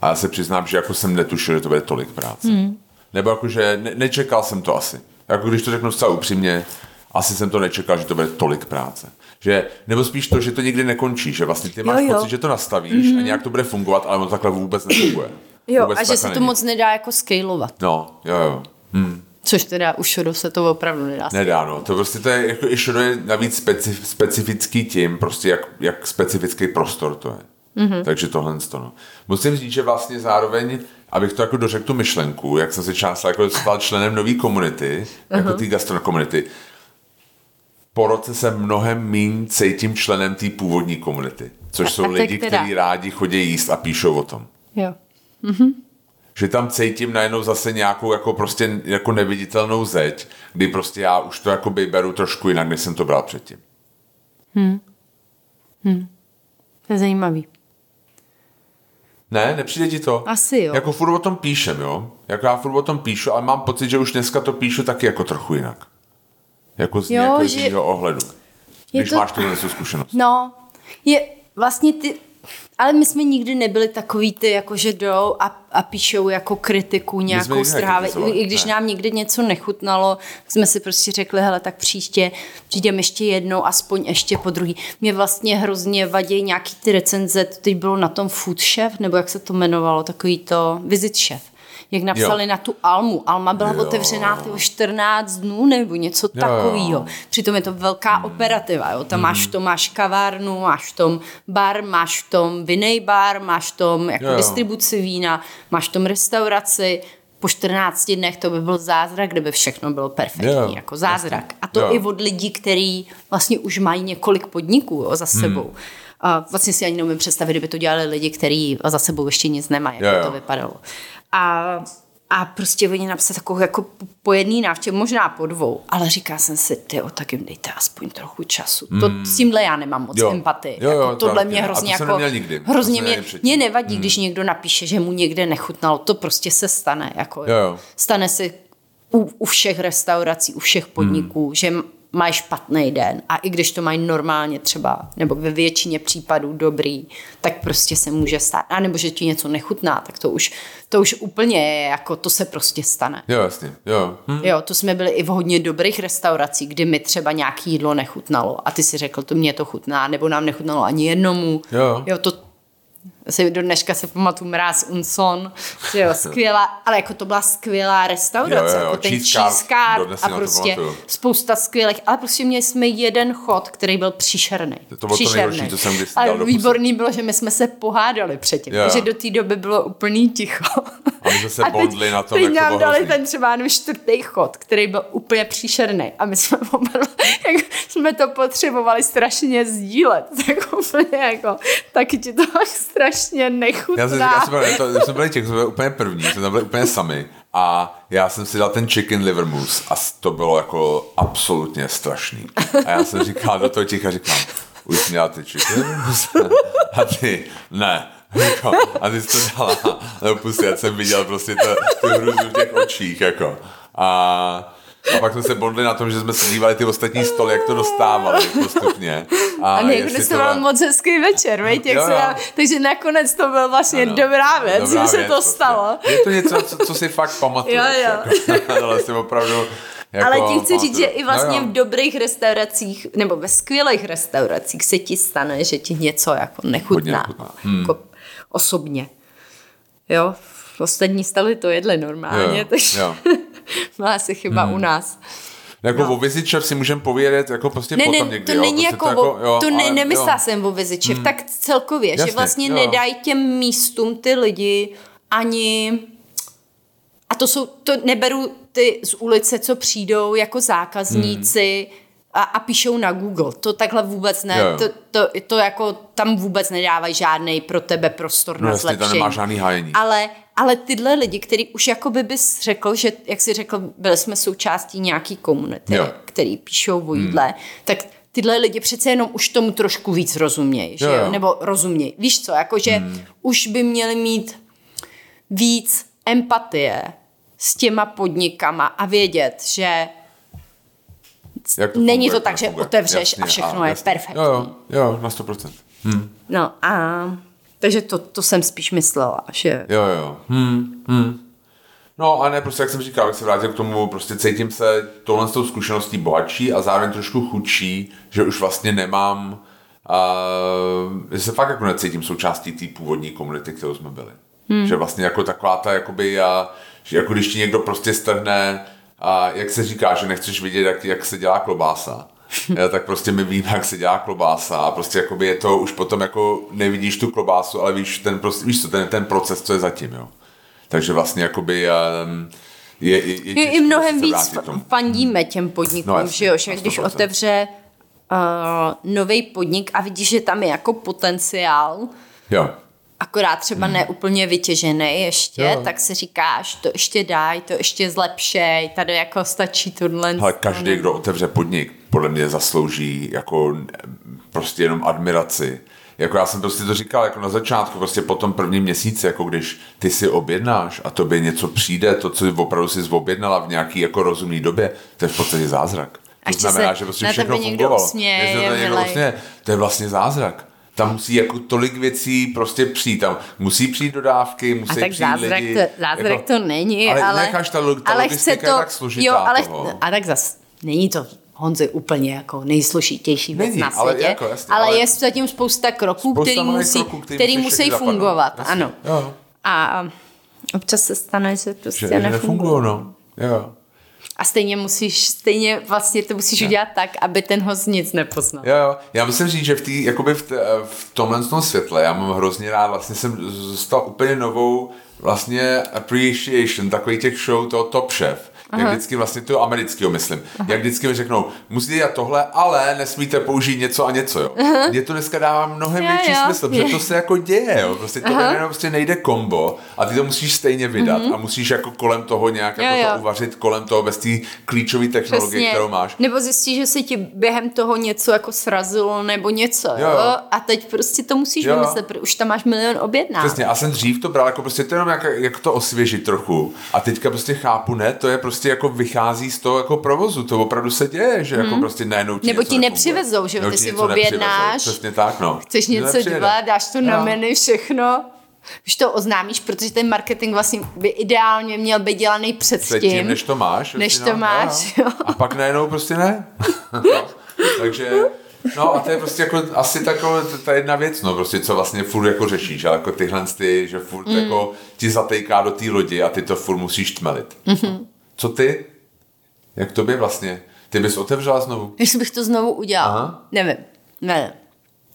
A já se přiznám, že jako jsem netušil, že to bude tolik práce. Hmm. Nebo jako, že ne, nečekal jsem to asi. Jako když to řeknu zcela upřímně, asi jsem to nečekal, že to bude tolik práce. Že, nebo spíš to, že to nikdy nekončí, že vlastně ty máš jo, jo. pocit, že to nastavíš mm-hmm. a mhm. nějak to bude fungovat, ale ono takhle vůbec nefunguje. Jo, vůbec a že se to moc nedá jako scalovat. No, jo, jo. Hmm. Což teda u Shodo se to opravdu nedá. Nedá, no. To prostě to je, jako i Shodo je navíc specif, specifický tím, prostě jak, jak specifický prostor to je. Mm-hmm. Takže tohle to, no. Musím říct, že vlastně zároveň, abych to jako dořekl tu myšlenku, jak jsem se část jako stal členem nové komunity, uh-huh. jako té gastrokomunity, po roce se mnohem méně cítím členem té původní komunity, což a, jsou a lidi, kteří rádi chodí jíst a píšou o tom. Jo. Mhm. Že tam cítím najednou zase nějakou jako prostě jako neviditelnou zeď, kdy prostě já už to jako beru trošku jinak, než jsem to bral předtím. Hmm. Hmm. To je zajímavý. Ne, nepřijde ti to? Asi jo. Jako furt o tom píšem, jo? Jako já furt o tom píšu, ale mám pocit, že už dneska to píšu taky jako trochu jinak. Jako z nějakého že... ohledu. Když to... máš tuhle zkušenost. No, je vlastně ty, ale my jsme nikdy nebyli takový ty, jako že jdou a, a píšou jako kritiku nějakou strávy. I když ne. nám někdy něco nechutnalo, jsme si prostě řekli, hele, tak příště přijdeme ještě jednou, aspoň ještě po druhý. Mě vlastně hrozně vadí nějaký ty recenze, to teď bylo na tom Food Chef, nebo jak se to jmenovalo, takový to Visit Chef jak napsali jo. na tu Almu. Alma byla jo. otevřená tyho 14 dnů nebo něco takového. Přitom je to velká hmm. operativa. Jo. Tam hmm. máš v tom máš kavárnu, máš tom bar, máš v tom vinej bar, máš v tom jako jo. distribuci vína, máš v tom restauraci, po 14 dnech to by byl zázrak, kdyby všechno bylo perfektní, yeah, jako zázrak. A to yeah. i od lidí, kteří vlastně už mají několik podniků jo, za hmm. sebou. Hmm. A vlastně si ani neumím představit, kdyby to dělali lidi, kteří za sebou ještě nic nemají, jak yeah. to vypadalo. A, a prostě oni napsali takovou jako po návštěvě, možná po dvou, ale říká jsem si, ty tak jim dejte aspoň trochu času. Mm. To, hmm. s tímhle já nemám moc jo. empatii. Jo, jo, jako, tohle mě hrozně to jako, nikdy. hrozně mě, mě nevadí, mm. když někdo napíše, že mu někde nechutnalo, to prostě se stane. Jako, jo, jo. Stane se u, u všech restaurací, u všech podniků, mm. že mají špatný den a i když to mají normálně třeba, nebo ve většině případů dobrý, tak prostě se může stát. A nebo že ti něco nechutná, tak to už, to už úplně je, jako to se prostě stane. Jo, jasně, jo. Hm. Jo, to jsme byli i v hodně dobrých restauracích, kdy mi třeba nějaký jídlo nechutnalo a ty si řekl, to mě to chutná, nebo nám nechutnalo ani jednomu. Jo. jo to, si do dneška se pamatuju Mráz Unson, že jo, skvělá, ale jako to byla skvělá restaurace, jo, jo, jo, jako ten cheesecard a prostě spousta skvělých, ale prostě měli jsme jeden chod, který byl příšerný. To bylo příšerný. to nejhorší, co jsem Ale výborný bylo, že my jsme se pohádali předtím, jo. že do té doby bylo úplný ticho. A my jsme se bodli na tom, teď jak nám to dali ten třeba jenom čtvrtý chod, který byl úplně příšerný a my jsme opravdu, jak jsme to potřebovali strašně sdílet, tak úplně jako, taky ti to strašně strašně nechutná. Já jsem, já jsem, to, jsme byli těch, jsme úplně první, jsme tam byli úplně sami a já jsem si dal ten chicken liver mousse a to bylo jako absolutně strašný. A já jsem říkal do toho ticha, říkám, už jsi měla ty chicken mousse? A ty, ne. Jako, a ty jsi to dala, nebo pusty, já jsem viděl prostě to, tu hruzu v těch očích, jako. A A pak jsme se bodli na tom, že jsme se dívali ty ostatní stoly, jak to dostávali postupně. A, a někdy to byl moc hezký večer, veď, jak jo, jo. Se, takže nakonec to byl vlastně ano, dobrá věc, dobrá že věc, se to prostě. stalo. Je to něco, co, co si fakt pamatuješ. Jo, jo. Jako, ale jsem opravdu jako, Ale ti chci říct, že i vlastně no v dobrých restauracích, nebo ve skvělých restauracích se ti stane, že ti něco jako nechutná. nechutná. Hmm. Jako osobně. Jo, ostatní staly to jedli normálně, jo, takže jo. byla asi chyba hmm. u nás. Jako no. o vizičev si můžeme povědět jako prostě ne, potom ne, někdy. To jo, není prostě jako, to, jako jo, to ne, nemyslela jsem o vizičev, hmm. tak celkově, Jasně, že vlastně jo. nedají těm místům ty lidi ani a to jsou, to neberu ty z ulice, co přijdou jako zákazníci hmm. A, a píšou na Google. To takhle vůbec ne. Jo. To, to, to jako tam vůbec nedávají žádný pro tebe prostor no, na zlepšení. nemá žádný hájení. Ale, ale tyhle lidi, který už jako by bys řekl, že, jak jsi řekl, byli jsme součástí nějaký komunity, jo. který píšou o jídle, hmm. tak tyhle lidi přece jenom už tomu trošku víc rozumějí, že jo, jo? nebo rozumějí. Víš co, jakože hmm. už by měli mít víc empatie s těma podnikama a vědět, že jak to není funguje, to tak, že funguje. otevřeš jasně, a všechno a, je jasně. perfektní. Jo, jo, jo na 100%. Hm. No a takže to, to jsem spíš myslela, že... Jo, jo. Hm, hm. No a ne, prostě jak jsem říkal, jak se vrátil k tomu, prostě cítím se tohle s tou zkušeností bohatší a zároveň trošku chudší, že už vlastně nemám, uh, že se fakt jako necítím součástí té původní komunity, kterou jsme byli. Hmm. Že vlastně jako taková ta, jakoby, uh, že jako když ti někdo prostě strhne a jak se říká, že nechceš vidět, jak, jak se dělá klobása, já, tak prostě my víme, jak se dělá klobása a prostě jakoby je to už potom jako nevidíš tu klobásu, ale víš ten, prostě, víš co, ten, ten proces, co je zatím, jo. Takže vlastně jakoby um, je, je, je, je i mnohem víc fandíme těm podnikům, no, že jo, že když otevře uh, nový podnik a vidíš, že tam je jako potenciál, jo akorát třeba hmm. neúplně vytěžený ještě, jo. tak si říkáš, to ještě daj, to ještě zlepšej, tady jako stačí tohle. Ale každý, kdo otevře podnik, podle mě zaslouží jako prostě jenom admiraci. Jako já jsem prostě to říkal jako na začátku, prostě po tom prvním měsíci, jako když ty si objednáš a tobě něco přijde, to, co opravdu si objednala v nějaký jako rozumný době, to je v podstatě zázrak. To znamená, že prostě všechno fungovalo. Usměje, to, někdo usměje, to je vlastně zázrak tam musí jako tolik věcí prostě přijít. Tam musí přijít dodávky, musí a tak přijít zázrak lidi. To, zázrak jako, to není, ale... Ale necháš ta, ta ale chce to, tak složitá jo, ale, toho. A tak zas není to Honzi úplně jako nejsložitější věc Není, na světě, ale, jako, jasně, ale, ale je zatím spousta kroků, spousta který musí, kroků, který, který musí fungovat. Jasně, ano. Jo. A občas se stane, že prostě nefungují. No. Jo. A stejně musíš, stejně vlastně to musíš jo. udělat tak, aby ten host nic nepoznal. Jo, jo. Já musím říct, že v, tý, jakoby v, t, v tomhle tom světle, já mám hrozně rád, vlastně jsem dostal úplně novou vlastně appreciation takových těch show toho Top Chef Aha. jak vždycky vlastně to amerického myslím, Aha. jak vždycky mi řeknou, musíte dělat tohle, ale nesmíte použít něco a něco, jo. Aha. Mně to dneska dává mnohem větší jo. smysl, protože to se jako děje, jo. Prostě to jenom prostě nejde kombo a ty to musíš stejně vydat uh-huh. a musíš jako kolem toho nějak jo, jako jo. to uvařit, kolem toho bez té klíčové technologie, Přesně. kterou máš. Nebo zjistíš, že se ti během toho něco jako srazilo nebo něco, jo. jo? A teď prostě to musíš jo. vymyslet, protože už tam máš milion objednávek. Přesně, a jsem dřív to bral jako prostě to jenom jak, jak to osvěžit trochu. A teďka prostě chápu, ne, to je prostě prostě jako vychází z toho jako provozu. To opravdu se děje, že hmm. jako prostě najednou ti Nebo ti nepřivezou, že ty si objednáš. Přesně tak, no. Chceš něco dělat, dáš to na no. menu, všechno. Už to oznámíš, protože ten marketing vlastně by ideálně měl být dělaný předtím. Předtím, než to máš. Než to no, máš, no. jo. A pak najednou prostě ne. no. Takže No a to je prostě jako asi taková ta jedna věc, no prostě co vlastně furt jako řešíš, ale jako tyhle ty, že furt mm. jako ti zatejká do té lodi a ty to furt musíš tmelit. Mm-hmm. Co ty? Jak to by vlastně? Ty bys otevřela znovu? Jestli bych to znovu udělala? Aha. Nevím. Nevím.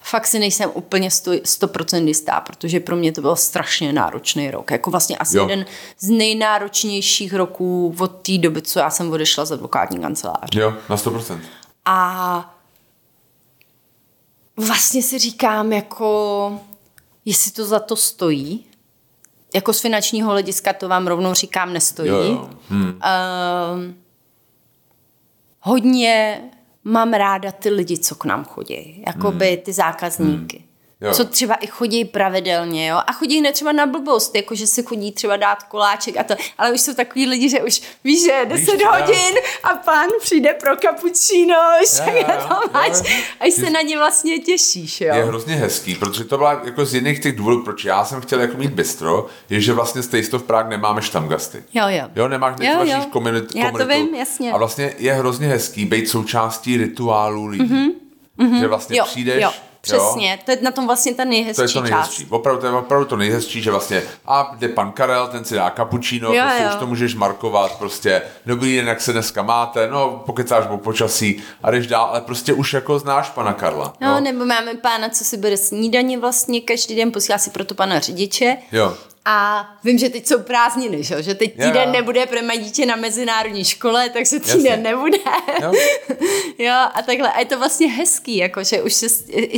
Fakt si nejsem úplně 100% jistá, protože pro mě to byl strašně náročný rok. Jako vlastně asi jo. jeden z nejnáročnějších roků od té doby, co já jsem odešla z advokátní kanceláře. Jo, na 100%. A vlastně si říkám, jako jestli to za to stojí, jako z finančního hlediska to vám rovnou říkám, nestojí. Jo, jo. Hmm. Uh, hodně mám ráda ty lidi, co k nám chodí, jakoby hmm. ty zákazníky. Hmm. Jo. co třeba i chodí pravidelně, jo, a chodí ne třeba na blbost, jako že si chodí třeba dát koláček a to, ale už jsou takový lidi, že už víš, že 10 víš, hodin a pán přijde pro kapučíno, já, já, tam máš, až se na ně vlastně těšíš, jo. Je hrozně hezký, protože to byla jako z jedných těch důvodů, proč já jsem chtěl jako mít bistro, je, že vlastně z Taste of Prague nemáme štamgasty. Jo, jo. Jo, nemáš, jo, jo. Komunitu, já to vím, jasně. A vlastně je hrozně hezký být součástí rituálu lidí. Mm-hmm. Mm-hmm. Že vlastně jo, přijdeš, jo Přesně, jo? to je na tom vlastně ta nejhezčí To je to nejhezčí. Část. Opravdu, to je opravdu to nejhezčí, že vlastně a jde pan Karel, ten si dá kapučíno, jo, prostě jo. už to můžeš markovat, prostě dobrý den, jak se dneska máte, no pokecáš o počasí a jdeš dál, ale prostě už jako znáš pana Karla. No, no. nebo máme pána, co si bere snídaně vlastně každý den, posílá si proto pana řidiče. Jo. A vím, že teď jsou prázdniny, že, že teď týden yeah. nebude pro mé dítě na mezinárodní škole, takže týden Jasně. nebude. Jo. jo, a takhle. A je to vlastně hezký, jako, že už se,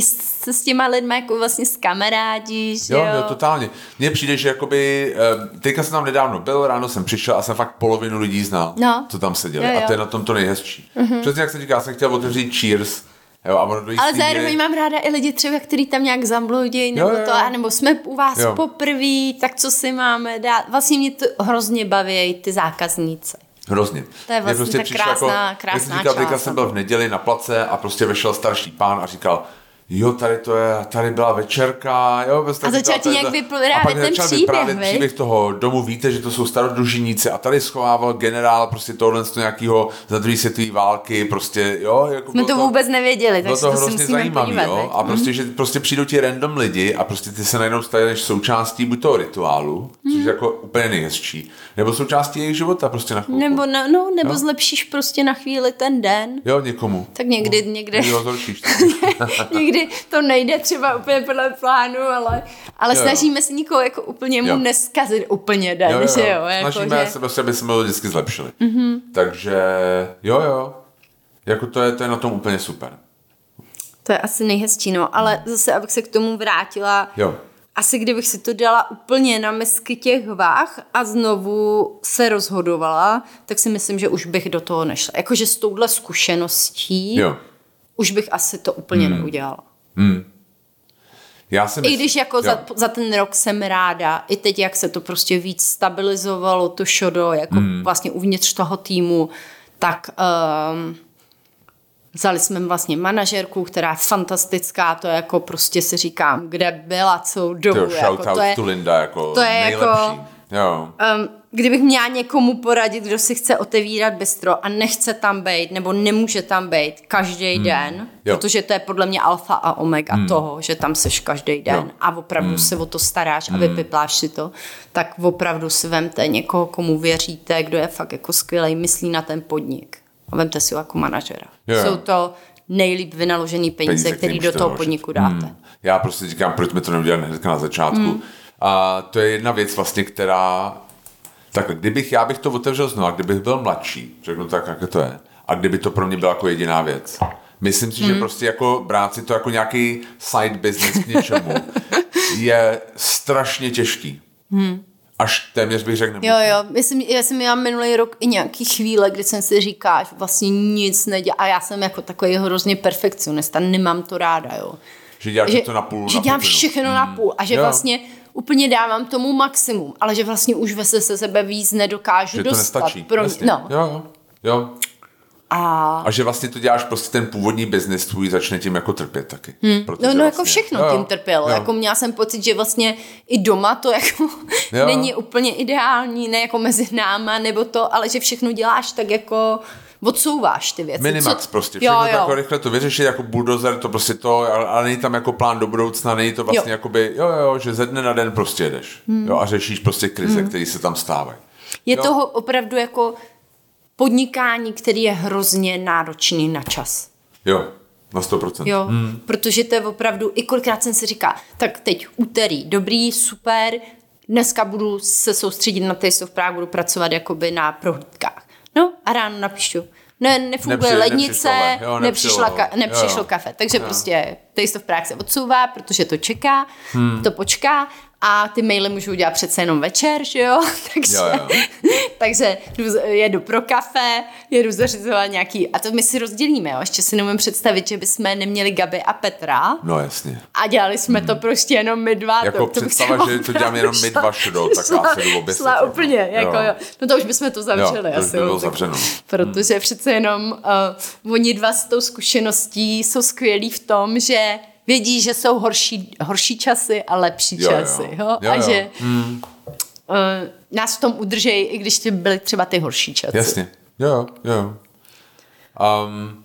se s těma lidmi jako vlastně s kamarádíš. Jo, jo, jo, totálně. Mně přijde, že jakoby, eh, teďka jsem tam nedávno byl, ráno jsem přišel a jsem fakt polovinu lidí znal, no. co tam seděli. Jo, jo. A to je na tom to nejhezčí. Mm-hmm. Přesně jak jsem říkal, jsem chtěl otevřít Cheers, Jo, a ono Ale zároveň míry... mám ráda i lidi třeba, kteří tam nějak zambludějí, nebo jo, jo. to, nebo jsme u vás jo. poprvé, tak co si máme dát. Vlastně mě to hrozně baví, ty zákazníci. Hrozně. To je vlastně prostě ta krásná, jako, krásná jak říkal, část. jsem byl v neděli na place a prostě vešel starší pán a říkal, jo, tady to je, tady byla večerka, jo. A začal ti nějak vyprávět ten příběh, vyprávět příběh toho domu, víte, že to jsou starodružiníci a tady schovával generál prostě tohle z nějakého za druhé světové války, prostě, jo. Jako Jsme to, to vůbec nevěděli, takže to, to hrozně zajímavý, podívat, jo. A prostě, mm. že prostě přijdou ti random lidi a prostě ty se najednou staneš součástí buď toho rituálu, což mm. je jako úplně nejhezčí, nebo součástí jejich života prostě na chvilku. Nebo, na, no, nebo jo? zlepšíš prostě na chvíli ten den. Jo, někomu. Tak někdy, no, někde. někdy to nejde třeba úplně podle plánu, ale, ale jo, snažíme se nikoho jako úplně mu neskazit úplně den, jo, jo. že jo. Jako, snažíme že... se prostě, aby jsme to vždycky zlepšili. Mm-hmm. Takže jo, jo. Jako to je, to je na tom úplně super. To je asi nejhezčí, no. Ale zase, abych se k tomu vrátila, jo. asi kdybych si to dala úplně na misky těch váh a znovu se rozhodovala, tak si myslím, že už bych do toho nešla. Jakože s touhle zkušeností jo. už bych asi to úplně hmm. neudělala. Hmm. Já si myslím, I když jako za, za ten rok jsem ráda, i teď, jak se to prostě víc stabilizovalo, to šodo, jako hmm. vlastně uvnitř toho týmu, tak um, vzali jsme vlastně manažerku, která je fantastická, to je jako prostě si říkám, kde byla celou dobu. To, jako, to je, to Linda, jako to je nejlepší. jako Jo. Um, kdybych měla někomu poradit, kdo si chce otevírat bistro a nechce tam být, nebo nemůže tam být každý hmm. den, jo. protože to je podle mě alfa a omega hmm. toho, že tam seš každý den jo. a opravdu hmm. se o to staráš hmm. a vypipláš si to, tak opravdu si vemte někoho, komu věříte, kdo je fakt jako skvělý, myslí na ten podnik a vemte si ho jako manažera. Jo. Jsou to nejlíp vynaložený peníze, peníze který do toho podniku dáte. Hmm. Já prostě říkám, proč jsme to neudělali hned na začátku. Hmm a to je jedna věc vlastně, která... Tak kdybych, já bych to otevřel znovu, kdybych byl mladší, řeknu tak, jak to je, a kdyby to pro mě byla jako jediná věc. Myslím si, hmm. že prostě jako brát si to jako nějaký side business k něčemu je strašně těžký. Hmm. Až téměř bych řekl Jo, jo, myslím, já jsem měla minulý rok i nějaký chvíle, kdy jsem si říká, že vlastně nic nedělá. A já jsem jako takový hrozně perfekcionista, nemám to ráda, jo. Že děláš že, to na půl. Že na dělám všechno hmm. na půl a že jo. vlastně úplně dávám tomu maximum, ale že vlastně už ve se sebe víc nedokážu že dostat. To nestačí. Pro mě, no. Jo, jo. jo. A... a že vlastně to děláš prostě ten původní biznis tvůj začne tím jako trpět taky. Hmm. No, no vlastně, jako všechno jo, tím trpělo. Jo. Jako měla jsem pocit, že vlastně i doma to jako není úplně ideální, ne jako mezi náma nebo to, ale že všechno děláš tak jako odsouváš ty věci. Minimax Co... prostě, všechno jo, jo. jako rychle to vyřešit, jako bulldozer, to prostě to, ale, ale není tam jako plán do budoucna, není to vlastně jo. jakoby, jo, jo, že ze dne na den prostě jedeš. Hmm. Jo, a řešíš prostě krize, hmm. které se tam stávají. Je jo. toho opravdu jako podnikání, který je hrozně náročný na čas. Jo, na 100%. Jo, hmm. protože to je opravdu, i kolikrát jsem si říká, tak teď úterý, dobrý, super, dneska budu se soustředit na Taste of Prague, budu pracovat jakoby na prohlídkách. No a ráno napíšu. Ne, nefunguje Nepři, lednice, jo, nepřišla, ka, nepřišlo jo. kafe. Takže jo. prostě Taste of Prague se odsouvá, protože to čeká, hmm. to počká a ty maily můžu udělat přece jenom večer, že jo? takže, Jo, jo. takže jdu- jedu pro kafe, jedu zařizovat nějaký, a to my si rozdělíme, jo? Ještě si nemůžu představit, že bychom neměli Gaby a Petra No jasně. a dělali jsme to prostě jenom my dva. Jako to, to představa, že to děláme jenom my dva šedou, tak já šla- se jdu šla jako. úplně, jako Jo. jo. No to už bychom to zavřeli Jo, to asi. by bylo jo, zavřeno. Protože přece jenom uh, oni dva s tou zkušeností jsou skvělí v tom, že vědí, že jsou horší, horší časy a lepší Jo, jo. časy. Jo? Jo, a jo. že uh, nás v tom udržejí, i když ty byly třeba ty horší časy. Jasně. Jo, jo, jo. Um,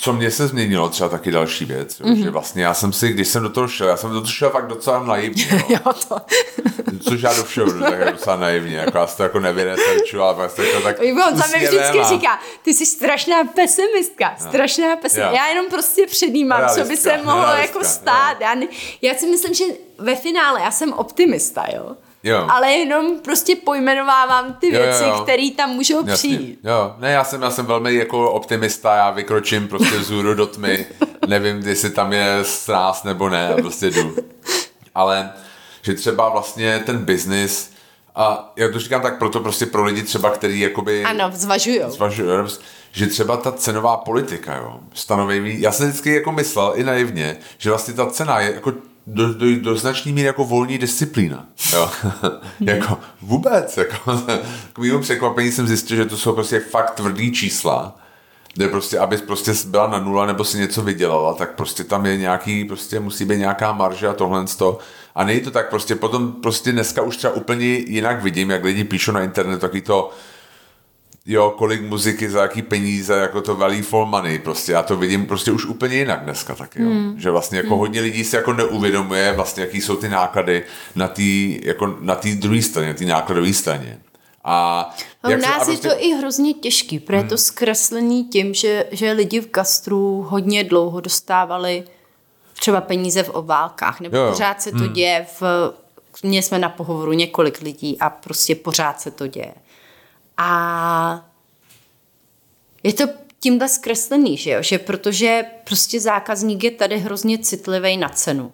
co mě se změnilo, třeba taky další věc, jo, Mhm. mm-hmm. že vlastně já jsem si, když jsem do toho šel, já jsem do toho šel fakt docela naivně, jo. Jo, to. což já do všeho jdu tak jako docela naivně, jako já to jako nevyresearchuju, ale pak to tak On tam mi úsměvem vždycky a- říká, ty jsi strašná pesimistka, strašná pesimistka. Jo. Já jenom prostě předjímám, co by Realistka, se mohlo realistka, jako stát. Já, ne, já si myslím, že ve finále já jsem optimista, jo. Jo. Ale jenom prostě pojmenovávám ty Jo, věci, které tam můžou Jasně. přijít. Jo, ne, já jsem, já jsem velmi jako optimista, já vykročím prostě vzhůru do tmy, nevím, jestli tam je sráz nebo ne, a prostě jdu. Ale že třeba vlastně ten biznis, a já to říkám tak proto prostě pro lidi třeba, který jakoby Ano, zvažujou. zvažují, že třeba ta cenová politika, jo, stanoví, já jsem vždycky jako myslel i naivně, že vlastně ta cena je jako do, do, do značný míry jako volní disciplína. Jo. jako vůbec. Jako, k mému překvapení jsem zjistil, že to jsou prostě fakt tvrdý čísla, kde prostě, aby prostě byla na nula nebo si něco vydělala, tak prostě tam je nějaký, prostě musí být nějaká marže a tohle to. A není to tak prostě, potom prostě dneska už třeba úplně jinak vidím, jak lidi píšou na internetu taky to, jo, kolik muziky za jaký peníze, jako to value for money, prostě já to vidím prostě už úplně jinak dneska taky, jo. Hmm. Že vlastně jako hmm. hodně lidí si jako neuvědomuje vlastně, jaký jsou ty náklady na té jako na té druhé straně, té nákladové straně. A, u jak se- nás a je to i hrozně těžký, protože je to zkreslený tím, že, že lidi v gastru hodně dlouho dostávali třeba peníze v obálkách, nebo Jo, jo. pořád se to děje v... Měli jsme na pohovoru několik lidí a prostě pořád se to děje. A je to tímhle zkreslený, že jo? Že protože prostě zákazník je tady hrozně citlivý na cenu.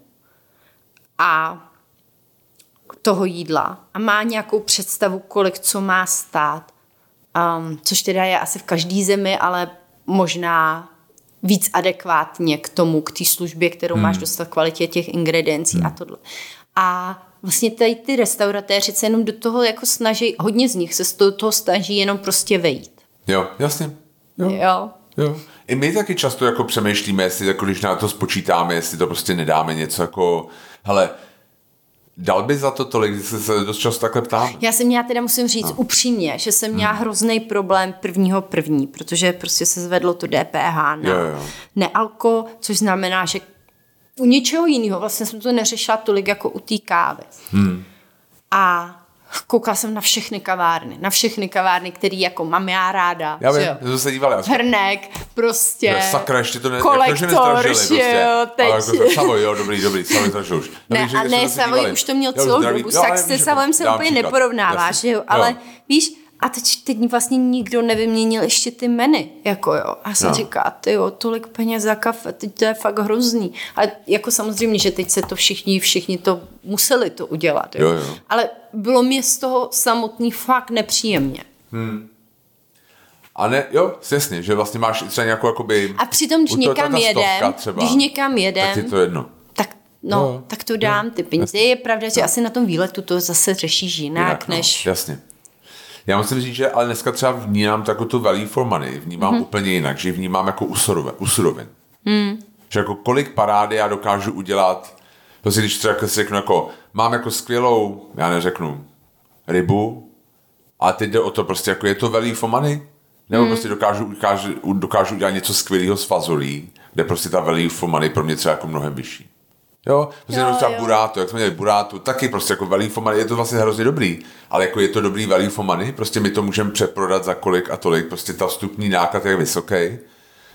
A toho jídla a má nějakou představu, kolik co má stát, um, což teda je asi v každé zemi, ale možná víc adekvátně k tomu, k té službě, kterou hmm. máš dostat kvalitě těch ingrediencí hmm. a tohle. A vlastně tady ty restauratéři se jenom do toho jako snaží, hodně z nich se z toho, toho snaží jenom prostě vejít. Jo, jasně. Jo. Jo. Jo. I my taky často jako přemýšlíme, jestli jako když na to spočítáme, jestli to prostě nedáme něco jako, hele, dal by za to tolik, když se dost často takhle ptáme. Já jsem měla teda, musím říct no. upřímně, že jsem měla hmm. hrozný problém prvního první, protože prostě se zvedlo to DPH na Jo, jo. nealko, což znamená, že u ničeho jiného vlastně jsem to neřešila tolik jako u té kávy. Hmm. A koukala jsem na všechny kavárny, na všechny kavárny, které jako mám já ráda. Já že vím, jsme se dívali. asi. Hrnek, prostě. Ne, sakra, ještě to ne, kolektor, jak to, že prostě. jo, teď. Ale jako Savoy, jo, dobrý, dobrý, Savoy ztražil už. Ne, že a ne, dívali. už to měl Jo, celou zdraví. dobu, Jo, tak se víš, Savojem se dám úplně příklad. neporovnává, Jasně. že jo, ale víš, a teď, teď vlastně nikdo nevyměnil ještě ty meny, jako jo. A jsem No. říká, ty jo, tolik peněz za kafe, teď to je fakt hrozný. Ale jako samozřejmě, že teď se to všichni, všichni to museli to udělat, jo. Jo, jo. Ale bylo mě z toho samotný fakt nepříjemně. A ne, jo, jasně, že vlastně máš třeba nějakou jakoby... A přitom, když někam jedem, třeba, když někam jedem, Tak je to jedno. tak no, Jo, tak to dám ty peníze. Je pravda, že asi na tom výletu to zase řešíš jinak, Jinak, no, než... Jasně. Já musím říct, že ale dneska třeba vnímám takovou tu value for money, vnímám mm-hmm. úplně jinak, že vnímám jako u surovin. U surovin. Mm. Že jako kolik parády já dokážu udělat, prostě když třeba si řeknu jako, mám jako skvělou, já neřeknu, rybu, a teď jde o to prostě, jako je to value for money? Nebo mm. prostě dokážu, dokážu, dokážu udělat něco skvělého s fazolí, kde prostě ta value for money pro mě třeba jako mnohem vyšší. Jo, prostě Jo, třeba jo. buráto, jak jsme měli burátu, taky prostě jako value for money, je to vlastně hrozně dobrý, ale jako je to dobrý value for money, prostě my to můžeme přeprodat za kolik a tolik, prostě ta vstupní náklad je vysoký.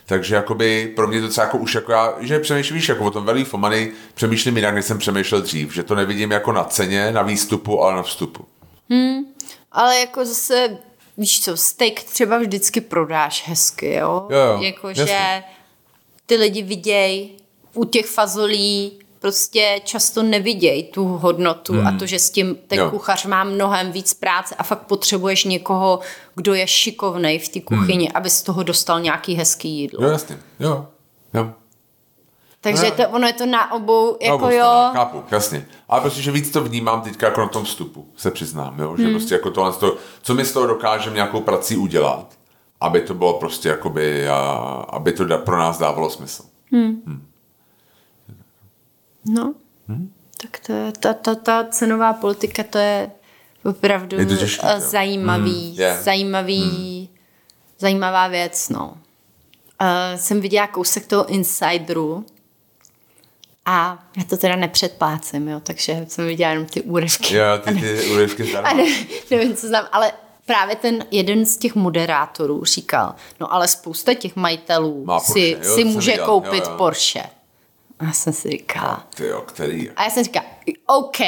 Takže jakoby pro mě to třeba jako už jako já, že přemýšlím, víš, jako o tom value for money, přemýšlím jinak, než jsem přemýšlel dřív, že to nevidím jako na ceně, na výstupu, ale na vstupu. Ale jako zase, víš co, steak třeba vždycky prodáš hezky, jo? Jo, jo, jako, jasně. že ty lidi vidějí u těch fazolí prostě často nevidějí tu hodnotu hmm. a to, že s tím ten jo. kuchař má mnohem víc práce a fakt potřebuješ někoho, kdo je šikovnej v té kuchyni, hmm. aby z toho dostal nějaký hezký jídlo. Jo, jasně. Jo, jo. Takže no, to, ono je to na obou, jako obou jo. Strana, chápu, jasně. Ale prostě, že víc to vnímám teďka jako na tom vstupu, se přiznám, jo? že hmm. prostě jako tohle, to, co my z toho dokážeme nějakou prací udělat, aby to bylo prostě jakoby, a, aby to da, pro nás dávalo smysl. Hmm. Hmm. No, hmm? tak to je, ta, ta, ta cenová politika, to je opravdu je to těžký, zajímavý, hmm. yeah. zajímavý, hmm. zajímavá věc, no. Uh, jsem viděla kousek toho Insideru, a já to teda nepředplácím, jo, takže jsem viděla jenom ty úryvky. Jo, ty, ty úryvky A ne, nevím, co znám, ale právě ten jeden z těch moderátorů říkal, no ale spousta těch majitelů Má Porsche, si, jo, si může viděl, koupit jo, jo. Porsche. A já jsem si říkala. Ty jo, který? A já jsem říkala, OK,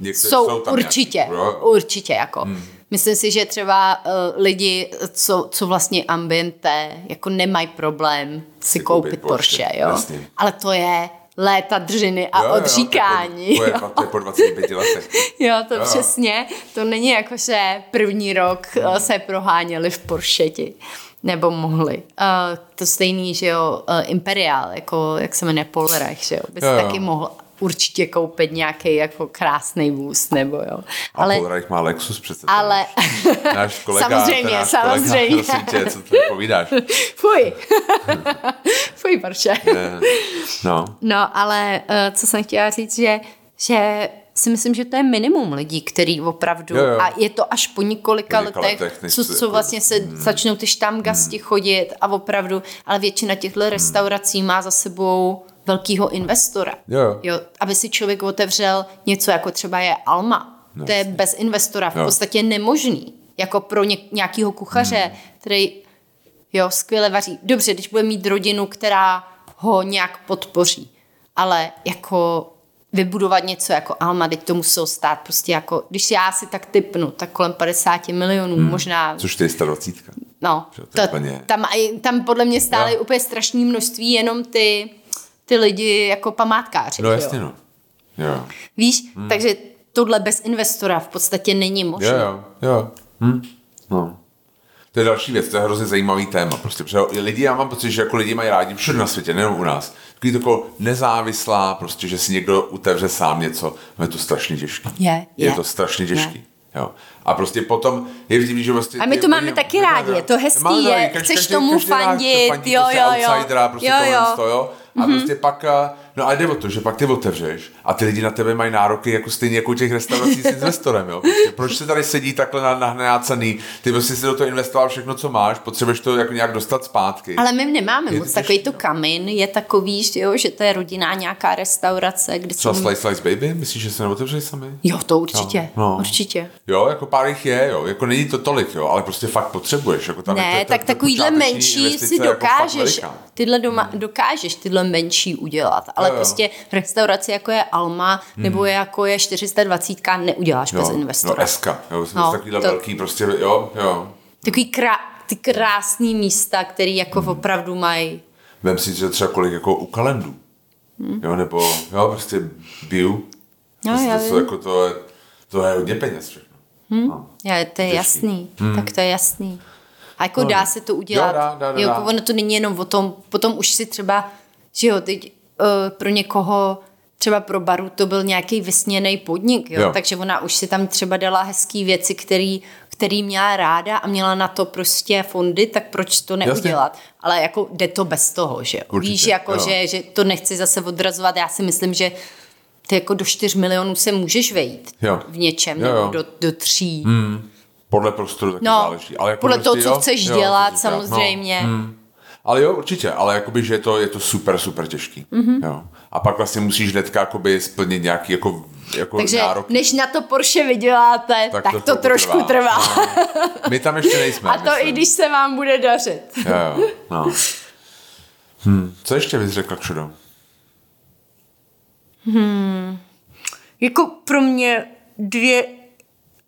jsou, jsou určitě, nějaký, určitě jako. Hmm. Myslím si, že třeba uh, lidi, co, co vlastně ambiente, jako nemají problém si, si koupit, koupit Porsche, Porsche jo. Jasně. Ale to je léta dřiny a jo, odříkání. Jo, to, je po, to je po 25 letech. jo, to jo. přesně. To není jako, že první rok hmm. se proháněli v Poršeti nebo mohli. Uh, to stejný, že jo, uh, Imperial, jako, jak se jmenuje Polreich, že jo, bys jo, taky mohl určitě koupit nějaký jako krásný vůz, nebo jo. Ale, a Polreich má Lexus přece. Ale... Náš kolega, samozřejmě, náš samozřejmě. Kolega, tě, co ty povídáš? Fuj. Fuj, Porsche. no. No, ale uh, co jsem chtěla říct, že, že si myslím, že to je minimum lidí, který opravdu, jo, jo. a je to až po několika, letech, letech co, co jako- vlastně se hmm. začnou ty štamgasti hmm. chodit a opravdu, ale většina těchto hmm. restaurací má za sebou velkého investora. Jo. Jo, aby si člověk otevřel něco, jako třeba je Alma. No, to je bez investora v jo. podstatě nemožný. Jako pro ně, nějakého kuchaře, hmm. který jo, skvěle vaří. Dobře, když bude mít rodinu, která ho nějak podpoří. Ale jako vybudovat něco jako Alma, teď to muselo stát prostě jako, když já si tak typnu, tak kolem 50 milionů, hmm. možná. Což to je 120. No, to, to, tam, tam podle mě stály jo. úplně strašné množství jenom ty ty lidi jako památkáři. No jasně, no. Jo. Víš, hmm. takže tohle bez investora v podstatě není možné. Jo, jo, jo. Hm. No. To je další věc, to je hrozně zajímavý téma. Prostě, protože lidi, já mám pocit, že jako lidi mají rádi všude na světě, nejenom u nás. Takový to jako nezávislá, prostě, že si někdo utevře sám něco, no je to strašně těžké. Je, je. je to strašně těžké. Jo. A prostě potom je vidím, že vlastně... A my to máme taky rádi, je to hezký, je, chceš tomu fandit, jo, jo, jo. Prostě jo, jo. To, jo. A mm-hmm. prostě pak, no a jde o to, že pak ty otevřeš a ty lidi na tebe mají nároky jako stejně jako u těch restaurací s investorem, jo. Prostě, proč se tady sedí takhle na, nahnácený, ty prostě si do toho investoval všechno, co máš, potřebuješ to jako nějak dostat zpátky. Ale my nemáme je moc takový to kamin, je takový, že, jo, že to je rodinná nějaká restaurace, kde Třeba Slice Slice Baby, myslíš, že se neotevřeli sami? Jo, to určitě, no, no. určitě. Jo, jako pár jich je, jo, jako není to tolik, jo, ale prostě fakt potřebuješ. Jako tam ne, je to, tak takovýhle menší si jako dokážeš, jako tyhle doma, dokážeš tyhle menší udělat, ale jo, jo. prostě restauraci jako je Alma hmm. nebo jako je 420 neuděláš jo, bez investora. No SK, jo, no, takovýhle to, velký prostě, jo, jo. Takový krá, ty krásný místa, který jako hmm. opravdu mají. Vem si, že třeba kolik jako u kalendů. Hmm. Jo, nebo jo, prostě bio. No, prostě já to, jako to, je, to je hodně peněz všechno. Hmm. No. Já, to je Těžký. jasný, hmm. tak to je jasný. A jako no, dá se to udělat. Jo, dá, dá, dá, jo, ono to není jenom o tom, potom už si třeba, že jo, teď pro někoho třeba pro baru to byl nějaký vysněný podnik, jo? jo. takže ona už si tam třeba dala hezký věci, který, který měla ráda a měla na to prostě fondy, tak proč to neudělat? Jasně. Ale jako jde to bez toho, že jo? Víš, jako, že, že to nechci zase odrazovat, já si myslím, že ty jako do 4 milionů se můžeš vejít jo. v něčem, jo, jo. nebo do, do tří. Hmm. Podle prostoru taky no, záleží. Ale jako podle prostě, toho, co jo, chceš jo, dělat, jo, samozřejmě. No, hmm. Ale jo, určitě, ale jakoby, že to, je to super, super těžký. Mm-hmm. Jo. A pak vlastně musíš hnedka jakoby splnit nějaký jako, jako Takže nárok. než na to Porsche vyděláte, tak, tak to, to trošku trvá. trvá. No. My tam ještě nejsme. A to myslím. i když se vám bude dařit. Jo, jo. No. Hm. Co ještě bys řekla, Kšudo? Hmm. Jako pro mě dvě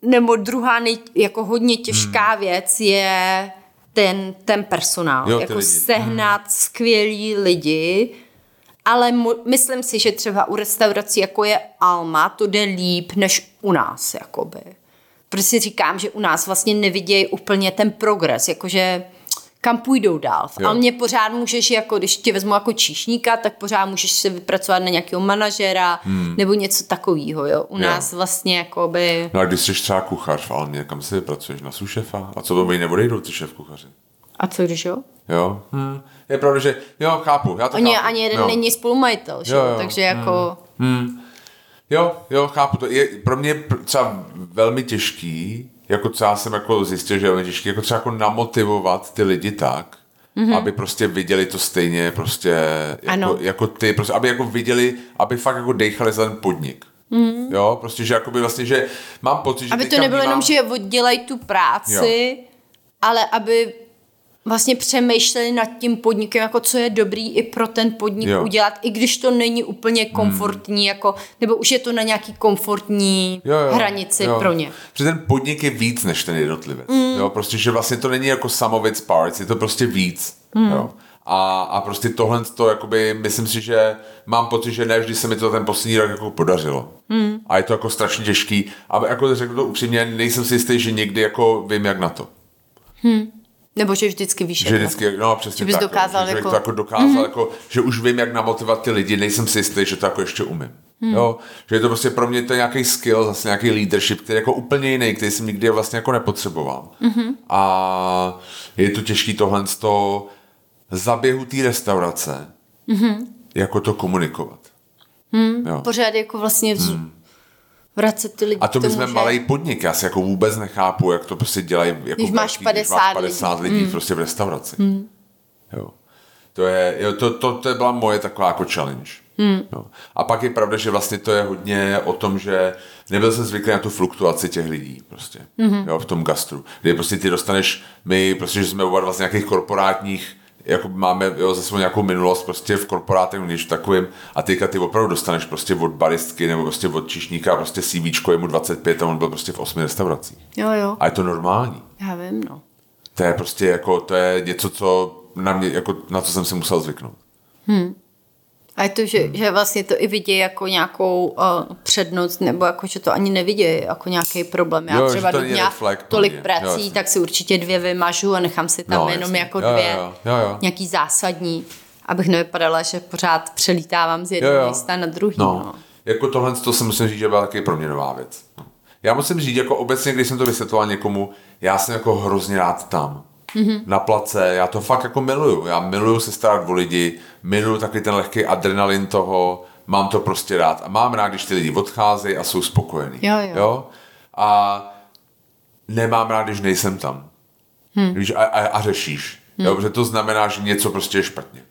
nebo druhá nej, jako hodně těžká hmm. věc je ten, ten personál. Jo, jako lidi. sehnat hmm. skvělí lidi ale mu, myslím si, že třeba u restaurací, jako je Alma, to jde líp než u nás, jakoby. Prostě říkám, že u nás vlastně nevidějí úplně ten progres, jakože kam půjdou dál. A mě pořád můžeš, jako když tě vezmu jako číšníka, tak pořád můžeš se vypracovat na nějakého manažera hmm. nebo něco takového, jo. U jo. nás vlastně jako by... No a když jsi třeba kuchař v Almě, kam se vypracuješ? Na sušefa? A co to by neodejdou ty šéf kuchaři? A co když jo? Jo, hm. je pravda, že jo, chápu, já to Oni chápu. ani jeden jo. není spolumajitel, že? Jo, jo. takže jako... Hmm. Jo, jo, chápu to. Je pro mě třeba velmi těžký, jako třeba jsem jako zjistil, že je těžký, jako třeba jako namotivovat ty lidi tak, mm-hmm. aby prostě viděli to stejně prostě jako, jako ty, prostě, aby jako viděli, aby fakt jako dejchali za ten podnik. Mm-hmm. Jo, prostě, že jakoby vlastně, že mám pocit, že Aby to nebylo jenom, že oddělají tu práci, jo. ale aby vlastně přemýšleli nad tím podnikem, jako co je dobrý i pro ten podnik jo. udělat, i když to není úplně komfortní, hmm. jako, nebo už je to na nějaký komfortní jo, jo, hranici jo. pro ně. Protože ten podnik je víc než ten jednotlivec. Hmm. Jo, prostě, že vlastně to není jako samovic parts, je to prostě víc. Hmm. Jo. A, a prostě tohle to, jakoby, myslím si, že mám pocit, že ne vždy se mi to ten poslední rok jako podařilo. Hmm. A je to jako strašně těžký. A jako řeknu to upřímně, nejsem si jistý, že někdy jako vím, jak na to. Hmm. Nebo že vždycky víš, že vždycky, no přesně že bys tak, dokázal že, jako... to jako dokázal, mm-hmm. jako, že už vím, jak namotivovat ty lidi, nejsem si jistý, že to jako ještě umím. Hmm. Jo, že je to prostě pro mě to nějaký skill, zase nějaký leadership, který je jako úplně jiný, který jsem nikdy vlastně jako nepotřeboval. Mm-hmm. A je to těžký tohle z toho zaběhu té restaurace, mm-hmm. jako to komunikovat. Hmm. Jo. Pořád jako vlastně hmm vracet ty lidi A to my jsme že... malý podnik, já si jako vůbec nechápu, jak to prostě dělají jako když máš 50, když máš 50 lidí, lidí mm. prostě v restauraci. Mm. Jo. To, je, jo, to, to, to byla moje taková jako challenge. Mm. Jo. A pak je pravda, že vlastně to je hodně o tom, že nebyl jsem zvyklý na tu fluktuaci těch lidí prostě, mm-hmm. jo, v tom gastru. Kdy prostě ty dostaneš, my prostě, že jsme oba vlastně nějakých korporátních jako máme jo, zase nějakou minulost prostě v korporátech, když takovým a teďka ty opravdu dostaneš prostě od baristky nebo prostě od čišníka prostě CVčko je mu 25 a on byl prostě v osmi restauracích. Jo, jo. A je to normální. Já vím, no. To je prostě jako, to je něco, co na mě, jako na co jsem si musel zvyknout. Hmm. A je to, že, hmm. že vlastně to i vidí jako nějakou uh, přednost, nebo jako, že to ani nevidí jako nějaký problém. Já jo, třeba to tolik mě. prací, jo, tak si určitě dvě vymažu a nechám si tam no, jenom jasný. jako dvě jo, jo, jo. nějaký zásadní, abych nevypadala, že pořád přelítávám z jednoho místa na druhý. No. no. Jako tohle to se musím říct, že byla taky pro mě nová věc. Já musím říct, jako obecně, když jsem to vysvětloval někomu, já jsem jako hrozně rád tam mm-hmm. na place. Já to fakt jako miluju. Já miluju se starat o lidi, miluju taky ten lehký adrenalin toho, mám to prostě rád. A mám rád, když ty lidi odcházejí a jsou spokojení. Jo, jo. jo? A nemám rád, když nejsem tam. Hmm. Víš, a, a, a řešíš. Hmm. Jo, protože to znamená, že něco prostě je špatně.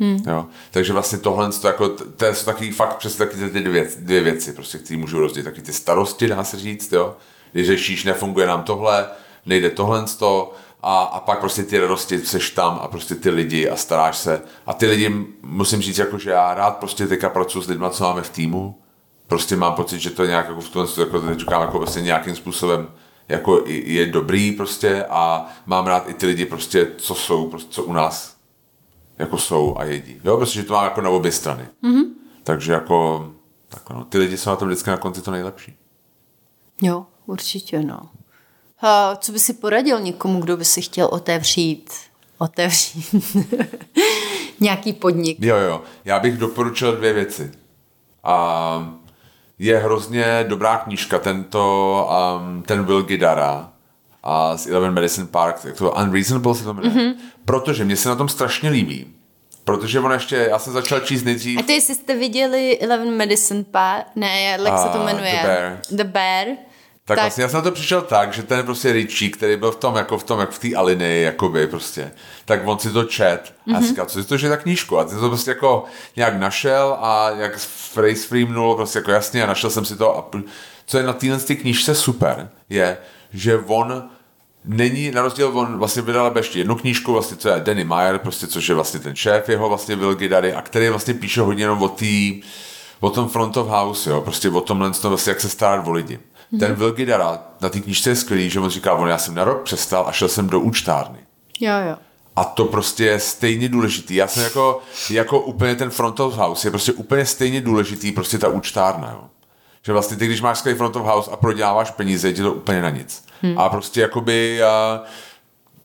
Hmm. Jo? Takže vlastně tohle to, jako, to jsou taky fakt přes taky ty dvě, dvě věci, prostě, které můžu rozdělit. Taky ty starosti, dá se říct, jo? když řešíš, nefunguje nám tohle, nejde tohle, to, a, a pak prostě ty radosti seš tam a prostě ty lidi a staráš se. A ty lidi, musím říct, jako, že já rád prostě teďka pracuji s lidmi, co máme v týmu. Prostě mám pocit, že to nějak jako v tom, jako teď říkám, jako vlastně nějakým způsobem jako je dobrý prostě a mám rád i ty lidi prostě, co jsou, prostě, co u nás jako jsou a jedí. Jo, prostě, že to má jako na obě strany. Mm-hmm. Takže jako, tak no, ty lidi jsou na tom vždycky na konci to nejlepší. Jo, určitě no co by si poradil někomu, kdo by si chtěl otevřít otevřít nějaký podnik? Jo, jo. Já bych doporučil dvě věci. A je hrozně dobrá knížka, tento, um, ten Will Gidara a z Eleven Medicine Park, jak to Unreasonable se to jmenuje. Mm-hmm. Protože mě se na tom strašně líbí. Protože on ještě, já jsem začal číst nejdřív. A to jestli jste viděli Eleven Medicine Park, ne, jak se to jmenuje? The Bear. The Bear tak, tak, vlastně já jsem na to přišel tak, že ten prostě Richie, který byl v tom, jako v tom, jak v té alinii, jakoby prostě, tak on si to čet a mm-hmm. říkal, co si to, že ta knížku a ty to prostě jako nějak našel a jak phrase freemnul, prostě jako jasně a našel jsem si to a co je na téhle knížce super, je, že on není, na rozdíl, on vlastně vydal ještě jednu knížku, vlastně, co je Danny Meyer, prostě, což je vlastně ten šéf jeho, vlastně Will Gidary, a který vlastně píše hodně jenom o tý, o tom front of house, jo, prostě o tomhle, vlastně, jak se starat o lidi. Mm-hmm. Ten Will Gidara na té knížce je skvělý, že on říká, on já jsem na rok přestal a šel jsem do účtárny. Jo, jo. A to prostě je stejně důležitý. Já jsem jako, jako úplně ten front of house, je prostě úplně stejně důležitý prostě ta účtárna, jo. Že vlastně ty, když máš skvělý front of house a proděláváš peníze, je to úplně na nic. Hmm. A prostě jakoby... Uh,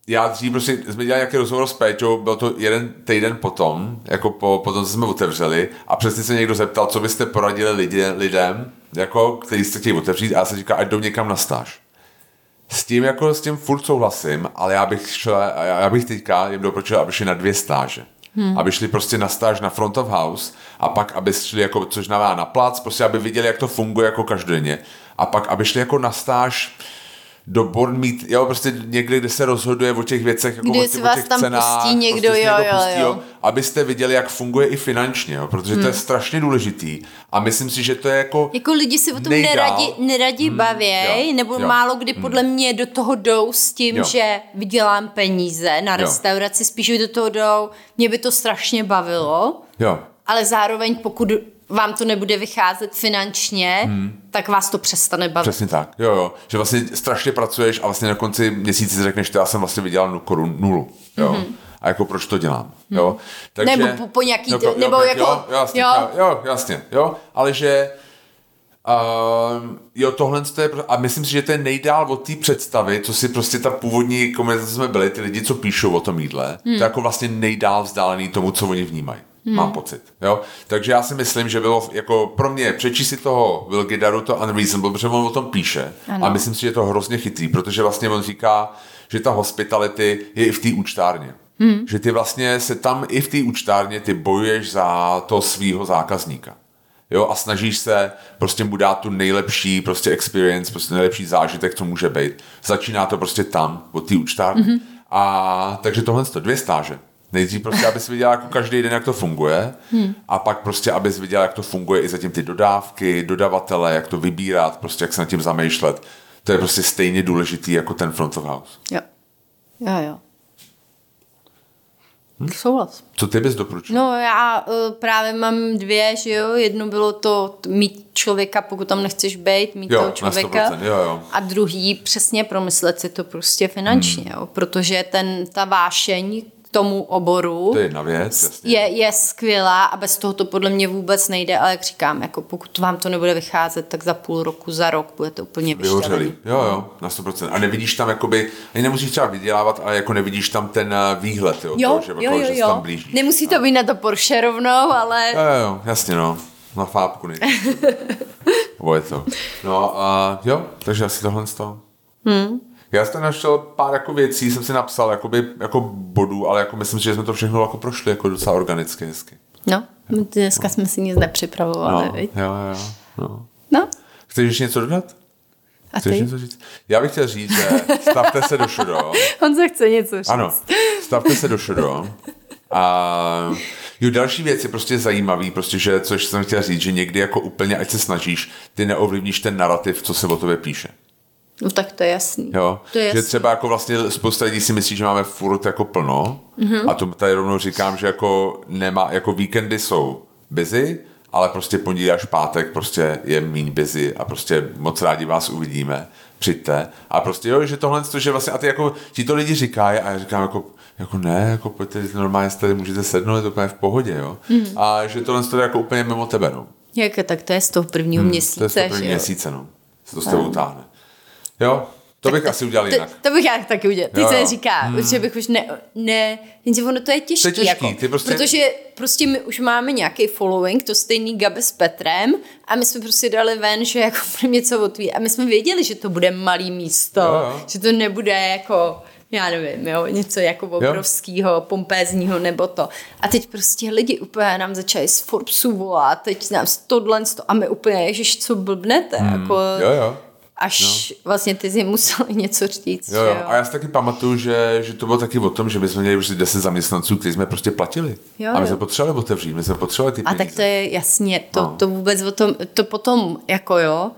já dřív prostě, jsme dělali nějaký rozhovor s Péťou, byl to jeden týden potom, jako po, potom, co jsme otevřeli a přesně se někdo zeptal, co byste poradili lidi, lidem, jako, který jste chtěli otevřít a já se říká, ať jdou někam na stáž. S tím jako s tím furt souhlasím, ale já bych šel, já bych teďka jim doporučil, aby šli na dvě stáže. Hmm. Aby šli prostě na stáž na front of house a pak, aby šli jako, což znamená na plac, prostě aby viděli, jak to funguje jako každodenně. A pak, aby šli jako na stáž, do board meet, jo, prostě někde, kde se rozhoduje o těch věcech, jako Kdy o, si o vás těch tam cenách, pustí někdo, prostě jo, někdo jo, pustí, jo. abyste viděli, jak funguje i finančně, jo, protože hmm. to je Hmm. strašně důležitý a myslím si, že to je jako Jako lidi si o tom nejdál. neradi, neradi Hmm, bavěj, jo, nebo jo. málo kdy podle mě do toho jdou s tím, Jo. že vydělám peníze na Jo. restauraci, spíš do toho jdou, mě by to strašně bavilo, jo, ale zároveň pokud vám to nebude vycházet finančně, hmm. tak vás to přestane bavit. Přesně tak, jo, jo. Že vlastně strašně pracuješ a vlastně na konci měsíce si řekneš, že já jsem vlastně vydělal nu- korun nulu, jo. Mm-hmm. A jako proč to dělám, jo. Takže, Nebo po- po nějaký- pro- nebo pro- jako- Jo, jasně, jo. jo. jo, jasně, jo. Ale že Um, jo, tohle to je, a myslím si, že to je nejdál od té představy, co si prostě ta původní komunita jsme byli, ty lidi, co píšou o tom jídle, hmm. to je jako vlastně nejdál vzdálený tomu, co oni vnímají. Hmm. Mám pocit. Jo? Takže já si myslím, že bylo jako pro mě přečíst si toho Will Gidaru to Unreasonable, protože on o tom píše. Ano. A myslím si, že je to hrozně chytrý, protože vlastně on říká, že ta hospitality je i v té účtárně. Hmm. Že ty vlastně se tam i v té účtárně ty bojuješ za to svýho zákazníka. Jo, a snažíš se prostě mu dát tu nejlepší prostě experience, prostě nejlepší zážitek, co může být. Začíná to prostě tam, od té účtárny. Mm-hmm. A takže tohle to dvě stáže. Nejdřív prostě, abys viděl jako každý den, jak to funguje hmm. a pak prostě, abys viděl, jak to funguje i zatím ty dodávky, dodavatele, jak to vybírat, prostě jak se nad tím zamýšlet. To je prostě stejně důležitý jako ten front of house. Jo. Jo, jo. Hm? Souhlas. Co ty bys doporučil? No já uh, právě mám dvě, že jo, jedno bylo to mít člověka, pokud tam nechceš být, mít Jo, toho na člověka. 100%, jo, jo. A druhý přesně promyslet si to prostě finančně, Hmm. jo, protože ten, ta vášeň tomu oboru To je jedna věc, jasně. je, je skvělá a bez toho to podle mě vůbec nejde, ale jak říkám, jako pokud vám to nebude vycházet, tak za půl roku, za rok budete úplně Vyhořelý. Jo, jo, na 100%. A nevidíš tam jakoby, ani nemusíš třeba vydělávat, ale jako nevidíš tam ten eh, výhled, jo, Jo, toho, že, jo, jako, jo, že se tam jo. blíží. Nemusí to být na to Porsche rovnou, ale Jo, jo, jo, jasně, no. Na fápku nejde. To. No a jo, takže asi tohle z toho. Hmm. Já jsem našel pár jako věcí, jsem si napsal jakoby, jako bodů, ale jako myslím, že jsme to všechno jako prošli jako docela organicky hezky. no, dneska jsme si nic nepřipravovali, No, viď? jo, jo, no. No, Chceš ještě něco dodat? a Chceš ty? něco říct? Já bych chtěl říct, že stavte se do šudo. On se chce něco říct. Ano, stavte se do šudo. A jo, další věc je prostě zajímavý, prostě, že, což jsem chtěl říct, že někdy jako úplně, ať se snažíš, ty neovlivníš ten narrativ, co se o tobě píše. No tak to je jasný. Jo? To je že jasný. třeba jako vlastně spousta lidí si myslí, že máme furt jako plno Mhm. mm-hmm. a to tady rovnou říkám, že jako nemá, jako víkendy jsou busy, ale prostě pondělí až pátek prostě je méně busy a prostě moc rádi vás uvidíme, přijďte. A prostě jo, že tohle, že vlastně, a ty jako, ti to lidi říkají a já říkám jako, jako ne, jako pojďte, normálně tady můžete sednout, je to úplně v pohodě, jo. Mm. A že tohle je jako úplně mimo tebe, no. Jak, tak to je z toho prvního Hmm, měsíce, to je z toho první že jo? měsíce, no. Se to s tebou táhne. Jo, to bych asi udělal jinak. To, to bych já taky udělal. Ty Jo, se jo. říká, hmm. že bych už ne, ne, jenže ono to je těžký, To je těžký, jako, ty prostě- protože prostě my už máme nějaký following, to stejný Gabe s Petrem a my jsme prostě dali ven, že jako něco otvírat a my jsme věděli, že to bude malý místo, Jo, jo. že to nebude jako já nevím, jo, něco jako obrovského, pompézního nebo to. A teď prostě lidi úplně nám začali z Forbesu volat, teď nám z tohle a my úplně, ježiš, co blbnete, hmm. jako Jo, jo. Až no. vlastně ty jsi musel něco říct. Jo, že jo. A já si taky pamatuju, že, že to bylo taky o tom, že my jsme měli už 10 zaměstnanců, kteří jsme prostě platili. Jo, a my jo. jsme potřebovali otevřít, my jsme potřebovali ty A peníze. tak to je jasně, to, No. to vůbec o tom, to potom jako jo,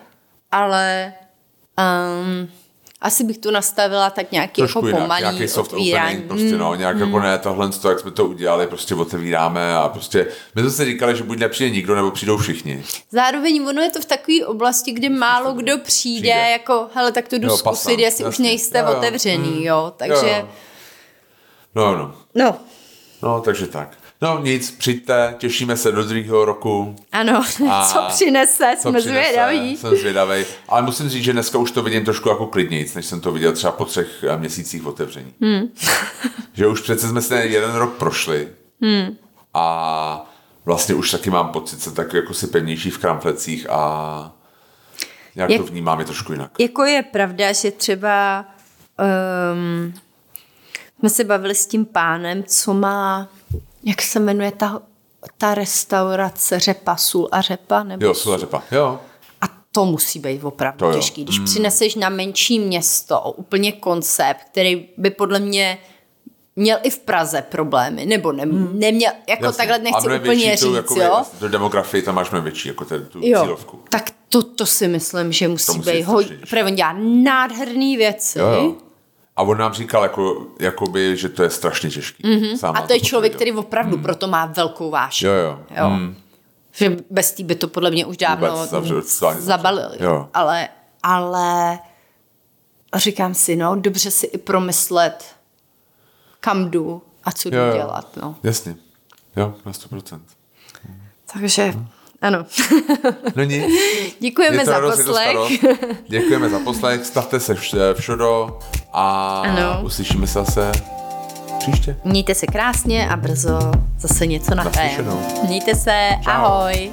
ale um, asi bych to nastavila tak nějaký Trošku jako jinak, pomalý nějaký soft otvírání. opening, prostě no, nějak jako ne, tohle, to, jak jsme to udělali, prostě otevíráme a prostě, my jsme si říkali, že buď nepřijde nikdo, nebo přijdou všichni. Zároveň ono je to v takové oblasti, kdy málo kdo přijde, Přijde. jako, hele, tak to jdu Jo, zkusit, pasám, jestli už jasně. nejste Jo, jo. otevřený, Mm. jo, takže... Jo, jo. No, no. No. No, takže tak. No nic, přijďte, těšíme se do druhého roku. Ano, a co přinese, co jsme přinese, zvědaví. Jsem zvědavý, ale musím říct, že dneska už to vidím trošku jako klidnějc, než jsem to viděl třeba po třech eh, měsících otevření. Hmm. že už přece jsme se jeden rok prošli hmm. a vlastně už taky mám pocit, že tak jako si pevnější v kramflecích a jak, jak to vnímám je trošku jinak. Jako je pravda, že třeba um, jsme se bavili s tím pánem, co má jak se jmenuje ta, ta restaurace řepa, sůl a řepa? Nebo jo, sůl a řepa, jo. A to musí být opravdu to těžký. Když mm. přineseš na menší město úplně koncept, který by podle mě měl i v Praze problémy, nebo ne, hmm. neměl, jako Jasně. takhle nechci úplně říct, jako jo. Do demografii tam máš mnohem větší, jako ten, tu jo. cílovku. Tak to, to si myslím, že musí, musí být on dělá nádherný věci. Jo, jo. A on nám říkal, jako, jakoby, že to je strašně těžký. Mm-hmm. a to je člověk, který opravdu mm. proto má velkou vášeň. Jo, jo. jo. Mm. Že bez té by to podle mě už dávno zabalil. Jo. Ale, ale říkám si, no, dobře si i promyslet, kam jdu a co jdu jo, jo. dělat. No. Jasně. Jo, na 100%. Takže... Mm. Ano. No nic. Děkujeme za poslech. Děkujeme za poslech. Stavte se všudo a ano. uslyšíme se zase příště. Mějte se krásně a brzo zase něco na Mějte se. Čau. Ahoj.